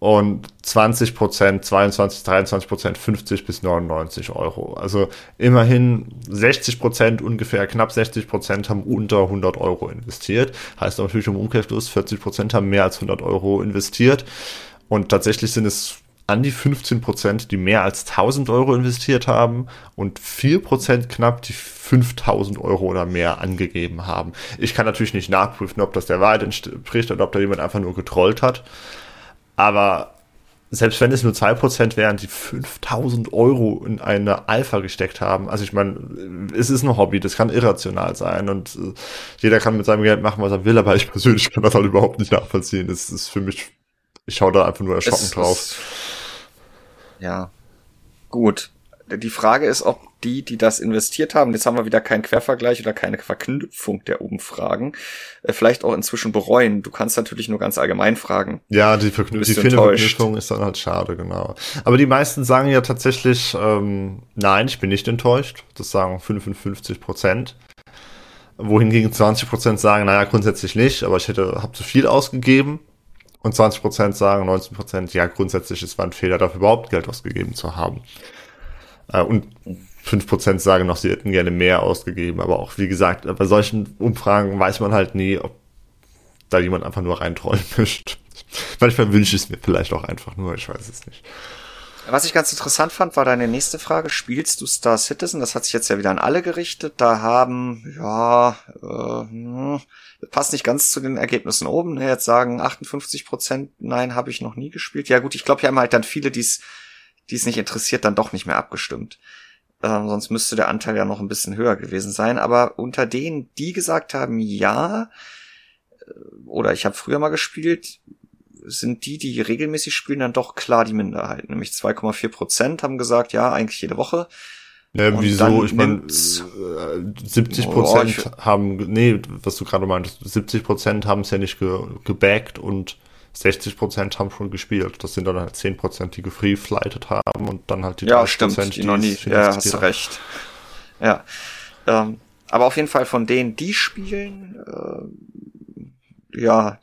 und 20 Prozent, 22, 23 Prozent 50 bis 99 Euro. Also immerhin 60 Prozent, ungefähr knapp 60 Prozent haben unter 100 Euro investiert. Heißt natürlich im Umkehrschluss, 40 Prozent haben mehr als 100 Euro investiert. Und tatsächlich sind es an die 15 Prozent, die mehr als 1000 Euro investiert haben und 4 Prozent knapp, die 5000 Euro oder mehr angegeben haben. Ich kann natürlich nicht nachprüfen, ob das der Wahrheit entspricht oder ob da jemand einfach nur getrollt hat. Aber selbst wenn es nur 2% wären, die 5000 Euro in eine Alpha gesteckt haben, also ich meine, es ist ein Hobby, das kann irrational sein und äh, jeder kann mit seinem Geld machen, was er will, aber ich persönlich kann das halt überhaupt nicht nachvollziehen. Das ist für mich, ich schaue da einfach nur erschrocken es, drauf. Es, ja, gut. Die Frage ist, ob die, die das investiert haben, jetzt haben wir wieder keinen Quervergleich oder keine Verknüpfung der Umfragen, äh, vielleicht auch inzwischen bereuen. Du kannst natürlich nur ganz allgemein fragen. Ja, die, Verknüp die Verknüpfung ist dann halt schade, genau. Aber die meisten sagen ja tatsächlich, ähm, nein, ich bin nicht enttäuscht. Das sagen 55 Prozent. Wohingegen 20 Prozent sagen, naja, grundsätzlich nicht, aber ich hätte, habe zu viel ausgegeben. Und 20 Prozent sagen, 19 Prozent, ja, grundsätzlich, es war ein Fehler, dafür überhaupt Geld ausgegeben zu haben. Äh, und 5% sagen noch, sie hätten gerne mehr ausgegeben. Aber auch, wie gesagt, bei solchen Umfragen weiß man halt nie, ob da jemand einfach nur reintrollen *laughs* möchte. Manchmal wünsche ich es mir vielleicht auch einfach nur, ich weiß es nicht. Was ich ganz interessant fand, war deine nächste Frage. Spielst du Star Citizen? Das hat sich jetzt ja wieder an alle gerichtet. Da haben, ja, äh, hm, passt nicht ganz zu den Ergebnissen oben. Jetzt sagen 58 Prozent, nein, habe ich noch nie gespielt. Ja gut, ich glaube, hier haben halt dann viele, die es die es nicht interessiert, dann doch nicht mehr abgestimmt. Ähm, sonst müsste der Anteil ja noch ein bisschen höher gewesen sein. Aber unter denen, die gesagt haben, ja, äh, oder ich habe früher mal gespielt, sind die, die regelmäßig spielen, dann doch klar die Minderheit. Nämlich 2,4 Prozent haben gesagt, ja, eigentlich jede Woche. Ja, wieso? Ich meine, 70 Prozent oh, haben, nee, was du gerade meintest, 70 Prozent haben es ja nicht ge gebackt und 60 Prozent haben schon gespielt. Das sind dann halt 10 Prozent, die gefreeflightet haben und dann halt die ja, 30 Prozent, die, die noch nie. Ja, hast du recht. Ja. Ähm, aber auf jeden Fall von denen, die spielen, äh, ja,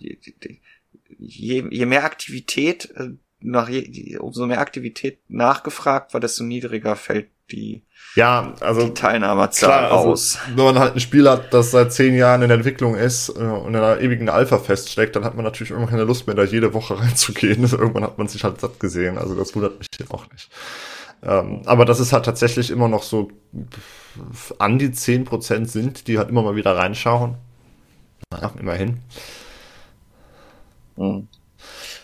je, je mehr Aktivität, äh, nach je, umso mehr Aktivität nachgefragt war, desto niedriger fällt die ja, also die Teilnehmerzahl klar, also, aus. wenn man halt ein Spiel hat, das seit zehn Jahren in der Entwicklung ist äh, und in einer ewigen Alpha feststeckt, dann hat man natürlich irgendwann keine Lust mehr, da jede Woche *laughs* reinzugehen. *laughs* irgendwann hat man sich halt satt gesehen. Also das wundert mich auch nicht. Ähm, aber das ist halt tatsächlich immer noch so an die zehn Prozent sind, die halt immer mal wieder reinschauen. Ja, immerhin. Mhm.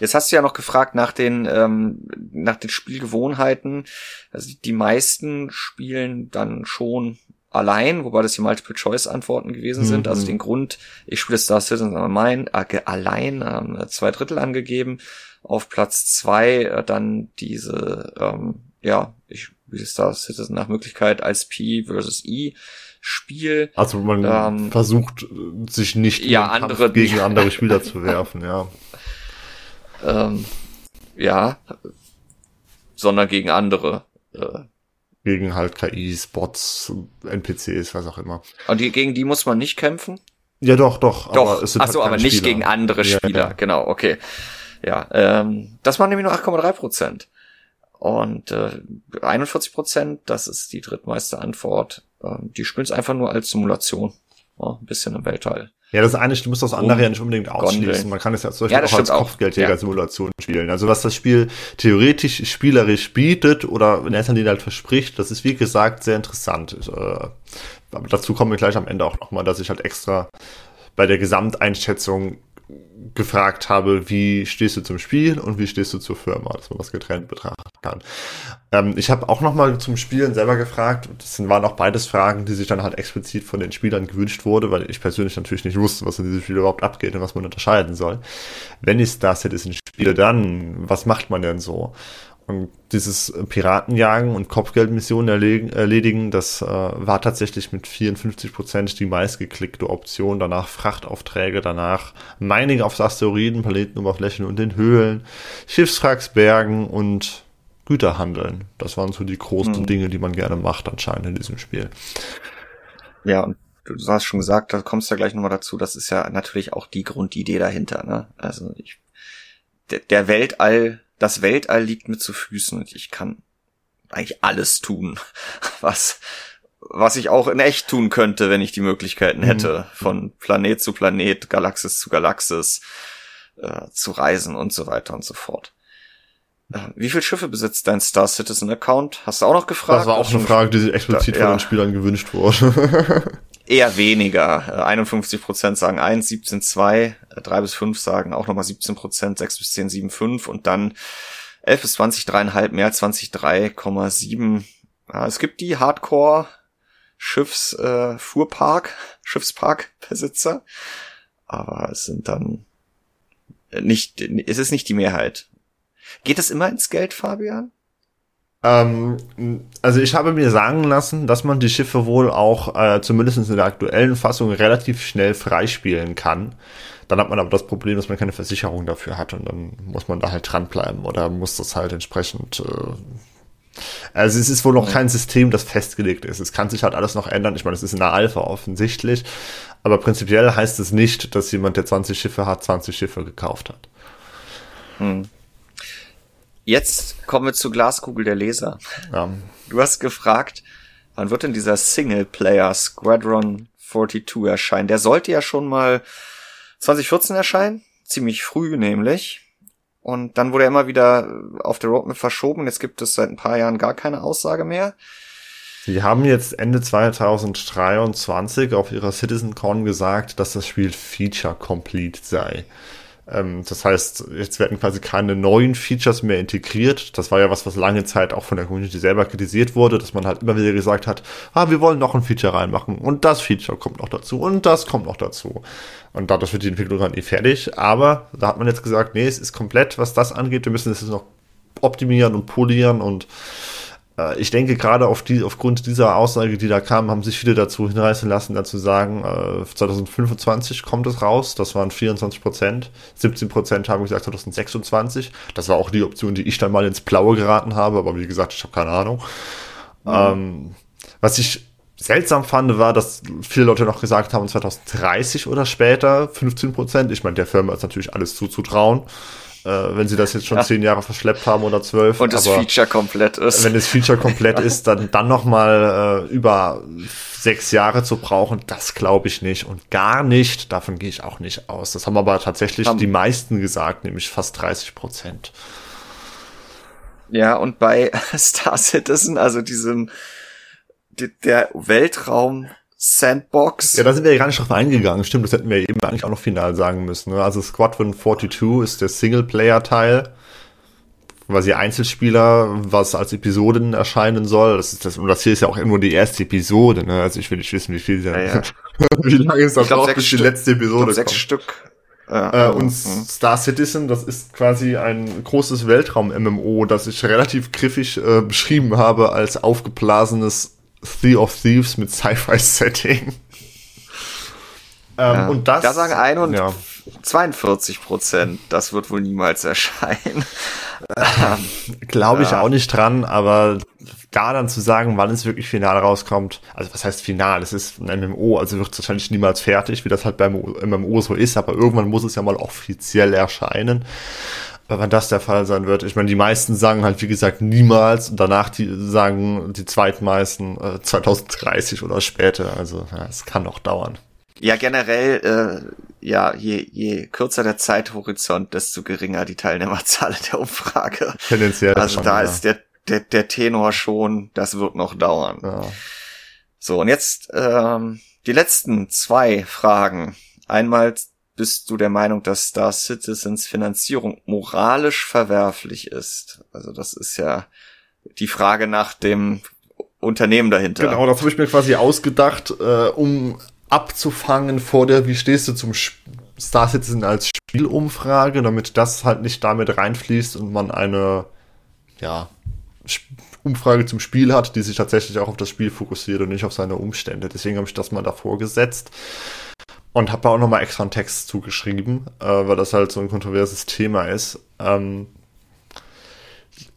Jetzt hast du ja noch gefragt nach den, ähm, nach den Spielgewohnheiten. Also die meisten spielen dann schon allein, wobei das die Multiple-Choice-Antworten gewesen mhm. sind. Also den Grund, ich spiele Star Citizen allein, äh, allein äh, zwei Drittel angegeben. Auf Platz zwei äh, dann diese, ähm, ja, ich spiele Star Citizen nach Möglichkeit als P versus E. Spiel. Also man ähm, versucht sich nicht ja, andere, gegen andere Spieler *laughs* zu werfen, ja. Ähm, ja, sondern gegen andere. Äh, gegen halt KIs, Bots, NPCs, was auch immer. Und die, gegen die muss man nicht kämpfen? Ja, doch, doch. Doch, aber es sind Ach so, halt aber nicht Spieler. gegen andere Spieler. Ja, ja. Genau, okay. Ja, ähm, das waren nämlich nur 8,3 Prozent. Und äh, 41 Prozent, das ist die drittmeiste Antwort. Ähm, die spielen es einfach nur als Simulation. Ja, ein bisschen im Weltall. Ja, das eine stimmt, das andere ja nicht unbedingt ausschließen. Man kann es ja zum Beispiel ja, auch als Kopfgeldjäger-Simulation ja. spielen. Also was das Spiel theoretisch spielerisch bietet oder in erster Linie halt verspricht, das ist wie gesagt sehr interessant. Äh, dazu kommen wir gleich am Ende auch nochmal, dass ich halt extra bei der Gesamteinschätzung gefragt habe, wie stehst du zum Spiel und wie stehst du zur Firma, dass man das getrennt betrachten kann. Ähm, ich habe auch nochmal zum Spielen selber gefragt, das waren auch beides Fragen, die sich dann halt explizit von den Spielern gewünscht wurde, weil ich persönlich natürlich nicht wusste, was in diesem Spiel überhaupt abgeht und was man unterscheiden soll. Wenn ich Star Citizen spiele, dann, was macht man denn so? Und dieses Piratenjagen und Kopfgeldmissionen erledigen, das äh, war tatsächlich mit 54 Prozent die meistgeklickte Option. Danach Frachtaufträge, danach Mining auf Asteroiden, Planetenoberflächen und den Höhlen, Schiffswracks bergen und Güter handeln. Das waren so die großen Mhm. Dinge, die man gerne macht anscheinend in diesem Spiel. Ja, und du hast schon gesagt, da kommst du ja gleich nochmal dazu, das ist ja natürlich auch die Grundidee dahinter, ne? Also ich, der, der Weltall, das Weltall liegt mir zu Füßen und ich kann eigentlich alles tun, *laughs* was, was ich auch in echt tun könnte, wenn ich die Möglichkeiten hätte, von Planet zu Planet, Galaxis zu Galaxis, äh, zu reisen und so weiter und so fort. Äh, Wie viele Schiffe besitzt dein Star Citizen Account? Hast du auch noch gefragt? Das war auch eine Frage, die sich explizit Da- von ja. den Spielern gewünscht wurde. *laughs* Eher weniger. Äh, 51 Prozent sagen 1, 17 2, äh, 3 bis 5 sagen auch nochmal 17 Prozent, 6 bis 10 7 5 und dann 11 bis 20 3,5, mehr als 20 3,7. Ja, es gibt die Hardcore Schiffs äh, Fuhrpark, *laughs* Schiffsparkbesitzer, aber es sind dann nicht, es ist nicht die Mehrheit. Geht es immer ins Geld, Fabian? Ähm, also ich habe mir sagen lassen, dass man die Schiffe wohl auch äh, zumindest in der aktuellen Fassung relativ schnell freispielen kann. Dann hat man aber das Problem, dass man keine Versicherung dafür hat und dann muss man da halt dranbleiben oder muss das halt entsprechend. Äh, also es ist wohl noch kein System, das festgelegt ist. Es kann sich halt alles noch ändern. Ich meine, es ist in der Alpha offensichtlich, aber prinzipiell heißt es nicht, dass jemand, der 20 Schiffe hat, 20 Schiffe gekauft hat. Jetzt kommen wir zur Glaskugel der Leser. Ja. Du hast gefragt, wann wird denn dieser Singleplayer Squadron 42 erscheinen? Der sollte ja schon mal 2014 erscheinen, ziemlich früh nämlich. Und dann wurde er immer wieder auf der Roadmap verschoben. Jetzt gibt es seit ein paar Jahren gar keine Aussage mehr. Sie haben jetzt Ende 2023 auf ihrer CitizenCon gesagt, dass das Spiel Feature Complete sei. Ähm, das heißt, jetzt werden quasi keine neuen Features mehr integriert. Das war ja was, was lange Zeit auch von der Community selber kritisiert wurde, dass man halt immer wieder gesagt hat, ah, wir wollen noch ein Feature reinmachen und das Feature kommt noch dazu und das kommt noch dazu. Und dadurch wird die Entwicklung dann eh fertig. Aber da hat man jetzt gesagt, nee, es ist komplett, was das angeht. Wir müssen es jetzt noch optimieren und polieren und äh, ich denke, gerade auf die, aufgrund dieser Aussage, die da kam, haben sich viele dazu hinreißen lassen, dazu sagen, äh, 2025 kommt es raus. Das waren 24 Prozent. 17 Prozent haben gesagt 2026. Das war auch die Option, die ich dann mal ins Blaue geraten habe. Aber wie gesagt, ich habe keine Ahnung. Ähm, was ich seltsam fand, war, dass viele Leute noch gesagt haben, 2030 oder später 15 Prozent. Ich meine, der Firma ist natürlich alles zuzutrauen, äh, wenn sie das jetzt schon Ja. zehn Jahre verschleppt haben oder zwölf. Und das Feature komplett ist. wenn das Feature komplett *laughs* ist, dann, dann nochmal äh, über sechs Jahre zu brauchen, das glaube ich nicht. Und gar nicht, davon gehe ich auch nicht aus. Das haben aber tatsächlich Haben- die meisten gesagt, nämlich fast 30 Prozent. Ja, und bei *laughs* Star Citizen, also diesem, die- der Weltraum Sandbox. Ja, da sind wir ja gar nicht drauf eingegangen. Stimmt, das hätten wir eben eigentlich auch noch final sagen müssen. Ne? Also Squadron 42 ist der Singleplayer-Teil, quasi Einzelspieler, was als Episoden erscheinen soll. Das ist das, und das hier ist ja auch nur die erste Episode. Ne? Also ich will nicht wissen, wie viel, Ja, ja. *laughs* wie lange es da Ich glaub, braucht, bis die Stück. letzte Ich Episode glaub, sechs kommt. Stück. Äh, und mhm. Star Citizen, das ist quasi ein großes Weltraum-MMO, das ich relativ griffig äh, beschrieben habe als aufgeblasenes Sea of Thieves mit Sci-Fi-Setting. *laughs* Ähm, Ja. Und das. da sagen ein und ja. 42 Prozent, das wird wohl niemals erscheinen. *laughs* Glaube ich Ja. auch nicht dran, aber da dann zu sagen, wann es wirklich final rauskommt, also was heißt final? Es ist ein MMO, also wird es wahrscheinlich niemals fertig, wie das halt beim MMO so ist, aber irgendwann muss es ja mal offiziell erscheinen. Wenn das der Fall sein wird, ich meine, die meisten sagen halt, wie gesagt, niemals und danach die sagen die zweitmeisten äh, 2030 oder später. Also ja, es kann noch dauern. Ja, generell, äh, ja, je, je kürzer der Zeithorizont, desto geringer die Teilnehmerzahl der Umfrage. Tendenziell. Also schon, da ja. ist der, der, der Tenor schon, das wird noch dauern. ja. So, und jetzt ähm, die letzten zwei Fragen. Einmal bist du der Meinung, dass Star Citizens Finanzierung moralisch verwerflich ist? Also das ist ja die Frage nach dem Unternehmen dahinter. Genau, das habe ich mir quasi ausgedacht, äh, um abzufangen vor der, wie stehst du zum Star Citizen als Spielumfrage, damit das halt nicht damit reinfließt und man eine, ja, Umfrage zum Spiel hat, die sich tatsächlich auch auf das Spiel fokussiert und nicht auf seine Umstände. Deswegen habe ich das mal davor gesetzt und habe da auch nochmal extra einen Text zugeschrieben, äh, weil das halt so ein kontroverses Thema ist. Ähm,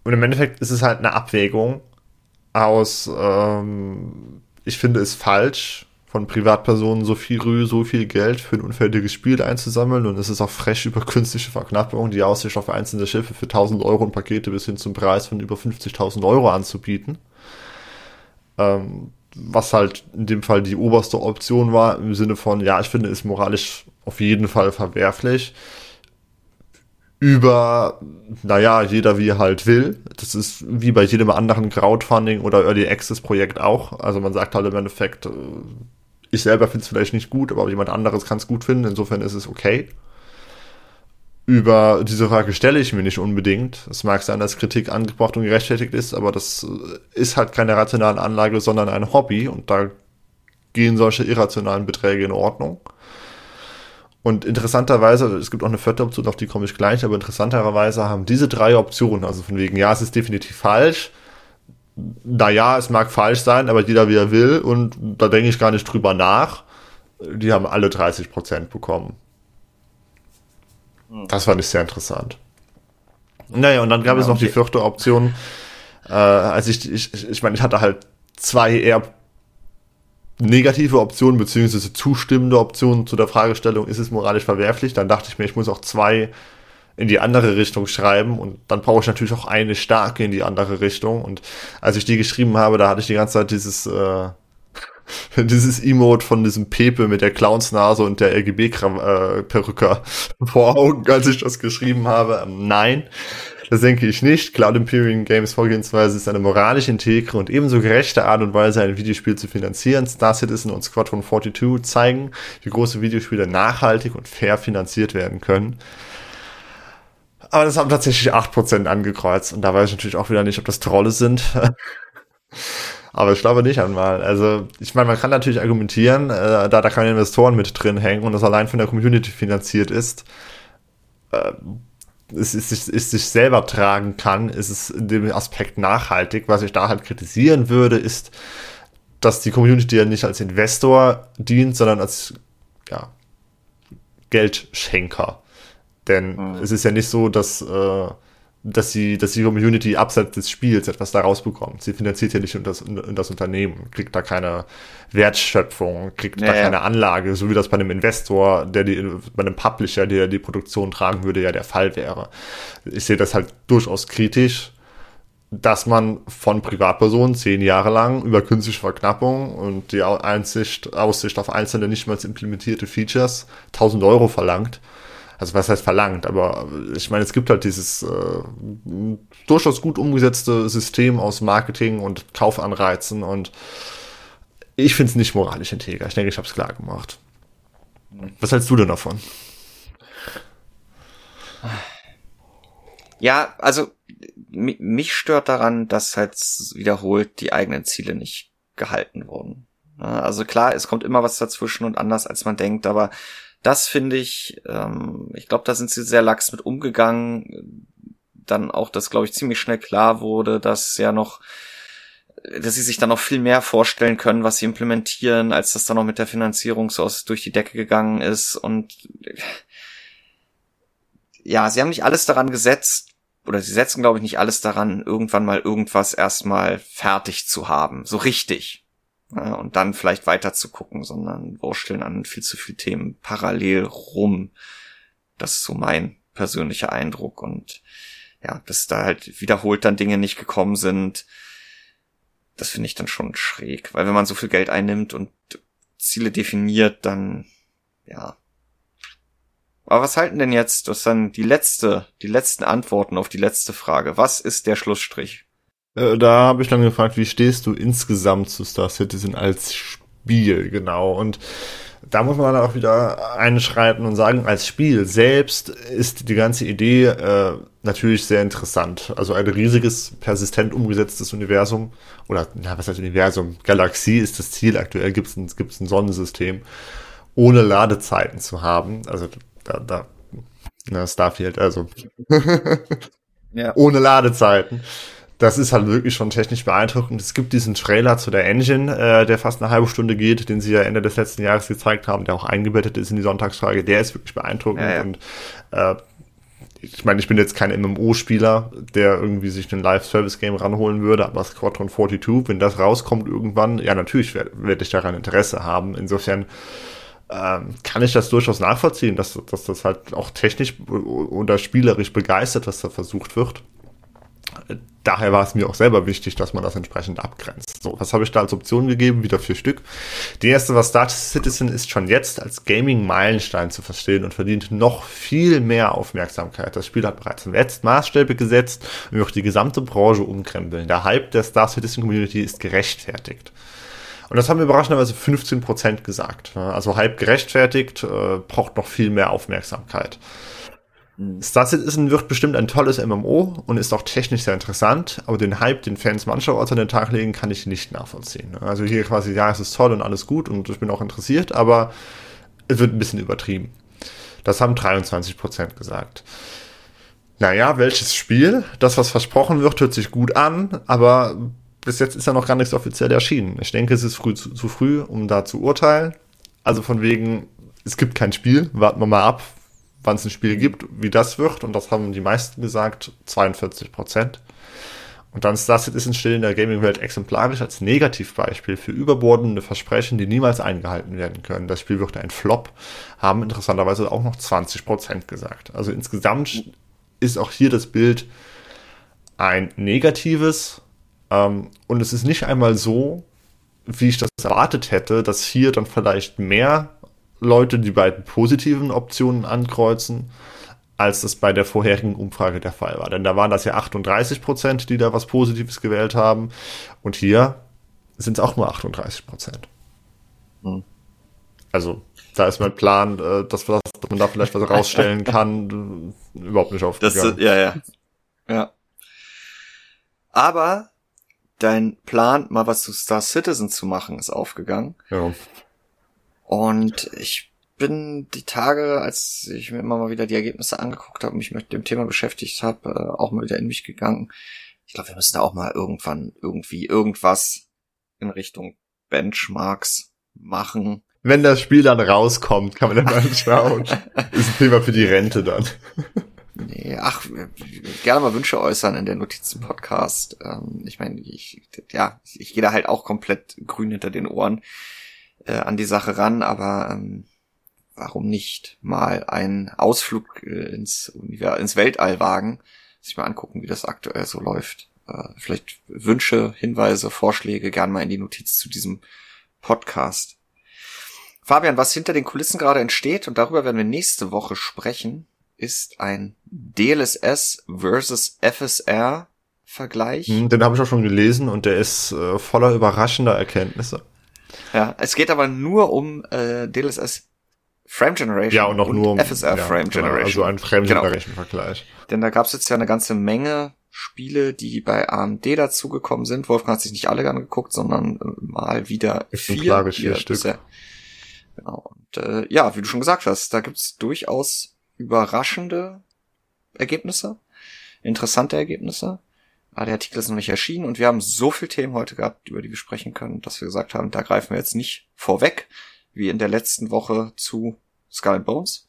Und im Endeffekt ist es halt eine Abwägung aus, ähm, ich finde es falsch, von Privatpersonen so viel so viel Geld für ein unfertiges Spiel einzusammeln und es ist auch frech über künstliche Verknappung, die Aussicht auf einzelne Schiffe für 1000 Euro und Pakete bis hin zum Preis von über 50.000 Euro anzubieten. Ähm, was halt in dem Fall die oberste Option war, im Sinne von, ja, ich finde es moralisch auf jeden Fall verwerflich. Über, naja, jeder wie er halt will. Das ist wie bei jedem anderen Crowdfunding oder Early Access Projekt auch. Also man sagt halt im Endeffekt, äh, ich selber finde es vielleicht nicht gut, aber jemand anderes kann es gut finden. Insofern ist es okay. Über diese Frage stelle ich mir nicht unbedingt. Es mag sein, dass Kritik angebracht und gerechtfertigt ist, aber das ist halt keine rationale Anlage, sondern ein Hobby und da gehen solche irrationalen Beträge in Ordnung. Und interessanterweise, es gibt auch eine vierte Option, auf die komme ich gleich, aber interessanterweise haben diese drei Optionen, also von wegen, ja, es ist definitiv falsch, naja, es mag falsch sein, aber jeder wie er will und da denke ich gar nicht drüber nach, die haben alle 30 Prozent bekommen. Das fand ich sehr interessant. Naja, und dann gab ja, es noch okay. die vierte Option. Äh, also ich, ich, ich meine, ich hatte halt zwei eher negative Optionen beziehungsweise zustimmende Optionen zu der Fragestellung, ist es moralisch verwerflich? Dann dachte ich mir, ich muss auch zwei in die andere Richtung schreiben und dann brauche ich natürlich auch eine starke in die andere Richtung. Und als ich die geschrieben habe, da hatte ich die ganze Zeit dieses äh, *laughs* dieses Emote von diesem Pepe mit der Clownsnase und der RGB-Perücke äh, *laughs* vor Augen, als ich das geschrieben habe. Ähm, nein, das denke ich nicht. Cloud Imperium Games Vorgehensweise ist eine moralisch integre und ebenso gerechte Art und Weise, ein Videospiel zu finanzieren. Star Citizen und Squadron 42 zeigen, wie große Videospiele nachhaltig und fair finanziert werden können. Aber das haben tatsächlich 8% angekreuzt und da weiß ich natürlich auch wieder nicht, ob das Trolle sind. *laughs* Aber ich glaube nicht einmal. Also, ich meine, man kann natürlich argumentieren, äh, da da keine Investoren mit drin hängen und das allein von der Community finanziert ist, äh, es ist, ist, ist sich selber tragen kann, ist es in dem Aspekt nachhaltig. Was ich da halt kritisieren würde, ist, dass die Community ja nicht als Investor dient, sondern als ja, Geldschenker. Denn mhm. es ist ja nicht so, dass äh, dass sie, dass die Community abseits des Spiels etwas daraus bekommt. Sie finanziert ja nicht in das, in das Unternehmen, kriegt da keine Wertschöpfung, kriegt naja. da keine Anlage, so wie das bei einem Investor, der die, bei einem Publisher, der die Produktion tragen würde, ja der Fall wäre. Ich sehe das halt durchaus kritisch, dass man von Privatpersonen zehn Jahre lang über künstliche Verknappung und die Einsicht, Aussicht auf einzelne nicht mal implementierte Features 1000 Euro verlangt also was heißt verlangt, aber ich meine, es gibt halt dieses äh, durchaus gut umgesetzte System aus Marketing und Kaufanreizen und ich finde es nicht moralisch integer. Ich denke, ich habe es klar gemacht. Was hältst du denn davon? Ja, also mich stört daran, dass halt wiederholt die eigenen Ziele nicht gehalten wurden. Also klar, es kommt immer was dazwischen und anders als man denkt, aber das finde ich, ähm, ich glaube, da sind sie sehr lax mit umgegangen. Dann auch, dass, glaube ich, ziemlich schnell klar wurde, dass ja noch, dass sie sich dann noch viel mehr vorstellen können, was sie implementieren, als das dann noch mit der Finanzierung so aus durch die Decke gegangen ist. Und ja, sie haben nicht alles daran gesetzt, oder sie setzen, glaube ich, nicht alles daran, irgendwann mal irgendwas erstmal fertig zu haben. So richtig äh, und dann vielleicht weiter zu gucken, sondern wursteln an viel zu viel Themen parallel rum. Das ist so mein persönlicher Eindruck und ja, dass da halt wiederholt dann Dinge nicht gekommen sind, das finde ich dann schon schräg, weil wenn man so viel Geld einnimmt und Ziele definiert, dann ja. Aber was halten denn jetzt, das dann die letzte, die letzten Antworten auf die letzte Frage. Was ist der Schlussstrich? Äh, da habe ich dann gefragt, wie stehst du insgesamt zu Star Citizen als Spiel, genau. Und da muss man dann auch wieder einschreiten und sagen, als Spiel selbst ist die ganze Idee äh, natürlich sehr interessant. Also ein riesiges, persistent umgesetztes Universum, oder na, was heißt Universum? Galaxie ist das Ziel. Aktuell gibt es ein, gibt's ein Sonnensystem, ohne Ladezeiten zu haben. Also da, da na, Starfield, also *laughs* ja. ohne Ladezeiten das ist halt wirklich schon technisch beeindruckend. Es gibt diesen Trailer zu der Engine, äh, der fast eine halbe Stunde geht, den sie ja Ende des letzten Jahres gezeigt haben, der auch eingebettet ist in die Sonntagsfrage. Der ist wirklich beeindruckend ja, ja. und äh, ich meine, ich bin jetzt kein MMO-Spieler, der irgendwie sich ein Live-Service-Game ranholen würde, aber Squadron 42, wenn das rauskommt irgendwann, ja, natürlich werde werd ich daran Interesse haben. Insofern ähm, kann ich das durchaus nachvollziehen, dass, dass das halt auch technisch oder spielerisch begeistert, was da versucht wird daher war es mir auch selber wichtig, dass man das entsprechend abgrenzt. So, was habe ich da als Option gegeben? Wieder vier Stück. Die erste war Star Citizen ist schon jetzt als Gaming-Meilenstein zu verstehen und verdient noch viel mehr Aufmerksamkeit. Das Spiel hat bereits jetzt Maßstäbe gesetzt und wird die gesamte Branche umkrempeln. Der Hype der Star Citizen Community ist gerechtfertigt. Und das haben überraschenderweise 15% gesagt. Also Hype gerechtfertigt, äh, braucht noch viel mehr Aufmerksamkeit. Star Citizen wird bestimmt ein tolles MMO und ist auch technisch sehr interessant, aber den Hype, den Fans mancherorts an den Tag legen, kann ich nicht nachvollziehen. Also hier quasi, ja, es ist toll und alles gut und ich bin auch interessiert, aber es wird ein bisschen übertrieben. Das haben 23% gesagt. Naja, welches Spiel? Das, was versprochen wird, hört sich gut an, aber bis jetzt ist ja noch gar nichts offiziell erschienen. Ich denke, es ist früh, zu, zu früh, um da zu urteilen. Also von wegen, es gibt kein Spiel, warten wir mal ab, wann es ein Spiel gibt, wie das wird. Und das haben die meisten gesagt, 42 Prozent. Und dann Star Citizen steht in der Gaming-Welt exemplarisch als Negativbeispiel für überbordende Versprechen, die niemals eingehalten werden können. Das Spiel wird ein Flop, haben interessanterweise auch noch 20 Prozent gesagt. Also insgesamt ist auch hier das Bild ein negatives. Ähm, und es ist nicht einmal so, wie ich das erwartet hätte, dass hier dann vielleicht mehr Leute die beiden positiven Optionen ankreuzen, als das bei der vorherigen Umfrage der Fall war. Denn da waren das ja 38 Prozent, die da was Positives gewählt haben. Und hier sind es auch nur 38 Prozent. Hm. Also, da ist mein Plan, äh, dass, dass man da vielleicht was rausstellen kann, überhaupt nicht aufgegangen. Das, ja, ja. Ja. Aber dein Plan, mal was zu Star Citizen zu machen, ist aufgegangen. Ja. Und ich bin die Tage, als ich mir immer mal wieder die Ergebnisse angeguckt habe und mich mit dem Thema beschäftigt habe, äh, auch mal wieder in mich gegangen. Ich glaube, wir müssen da auch mal irgendwann irgendwie irgendwas in Richtung Benchmarks machen. Wenn das Spiel dann rauskommt, kann man dann mal *laughs* schauen. Ist ein Thema für die Rente dann. Nee, ach, gerne mal Wünsche äußern in der Notizen-Podcast. Ähm, ich meine, ich, ja, ich gehe da halt auch komplett grün hinter den Ohren äh, an die Sache ran, aber ähm, warum nicht mal einen Ausflug äh, ins, ins Weltall wagen, sich mal angucken, wie das aktuell so läuft. Äh, vielleicht Wünsche, Hinweise, Vorschläge gern mal in die Notiz zu diesem Podcast. Fabian, was hinter den Kulissen gerade entsteht, und darüber werden wir nächste Woche sprechen, ist ein DLSS versus FSR Vergleich. Hm, den habe ich auch schon gelesen und der ist äh, voller überraschender Erkenntnisse. Ja, es geht aber nur um äh, DLSS Frame Generation ja, und noch und nur um FSR ja, Frame genau, Generation. Also ein Frame genau. Generation Vergleich. Denn da gab es jetzt ja eine ganze Menge Spiele, die bei AMD dazugekommen sind. Wolfgang hat sich nicht alle angeguckt, sondern äh, mal wieder vier, vier Stück. Bisher. Genau. Und äh, ja, wie du schon gesagt hast, da gibt's durchaus überraschende Ergebnisse, interessante Ergebnisse. Aber der Artikel ist noch nicht erschienen und wir haben so viel Themen heute gehabt, über die wir sprechen können, dass wir gesagt haben, da greifen wir jetzt nicht vorweg, wie in der letzten Woche zu Skull and Bones,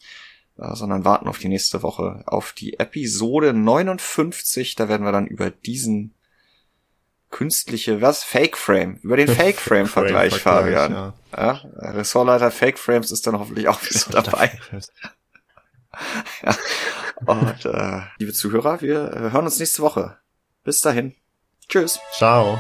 äh, sondern warten auf die nächste Woche, auf die Episode 59. Da werden wir dann über diesen künstliche, was? Fake Frame, über den *laughs* Fake Frame Vergleich, Fabian. Ja. ja, Ressortleiter Fake Frames ist dann hoffentlich auch wieder dabei. *laughs* ja. Und äh, liebe Zuhörer, wir äh, hören uns nächste Woche. Bis dahin. Tschüss. Ciao.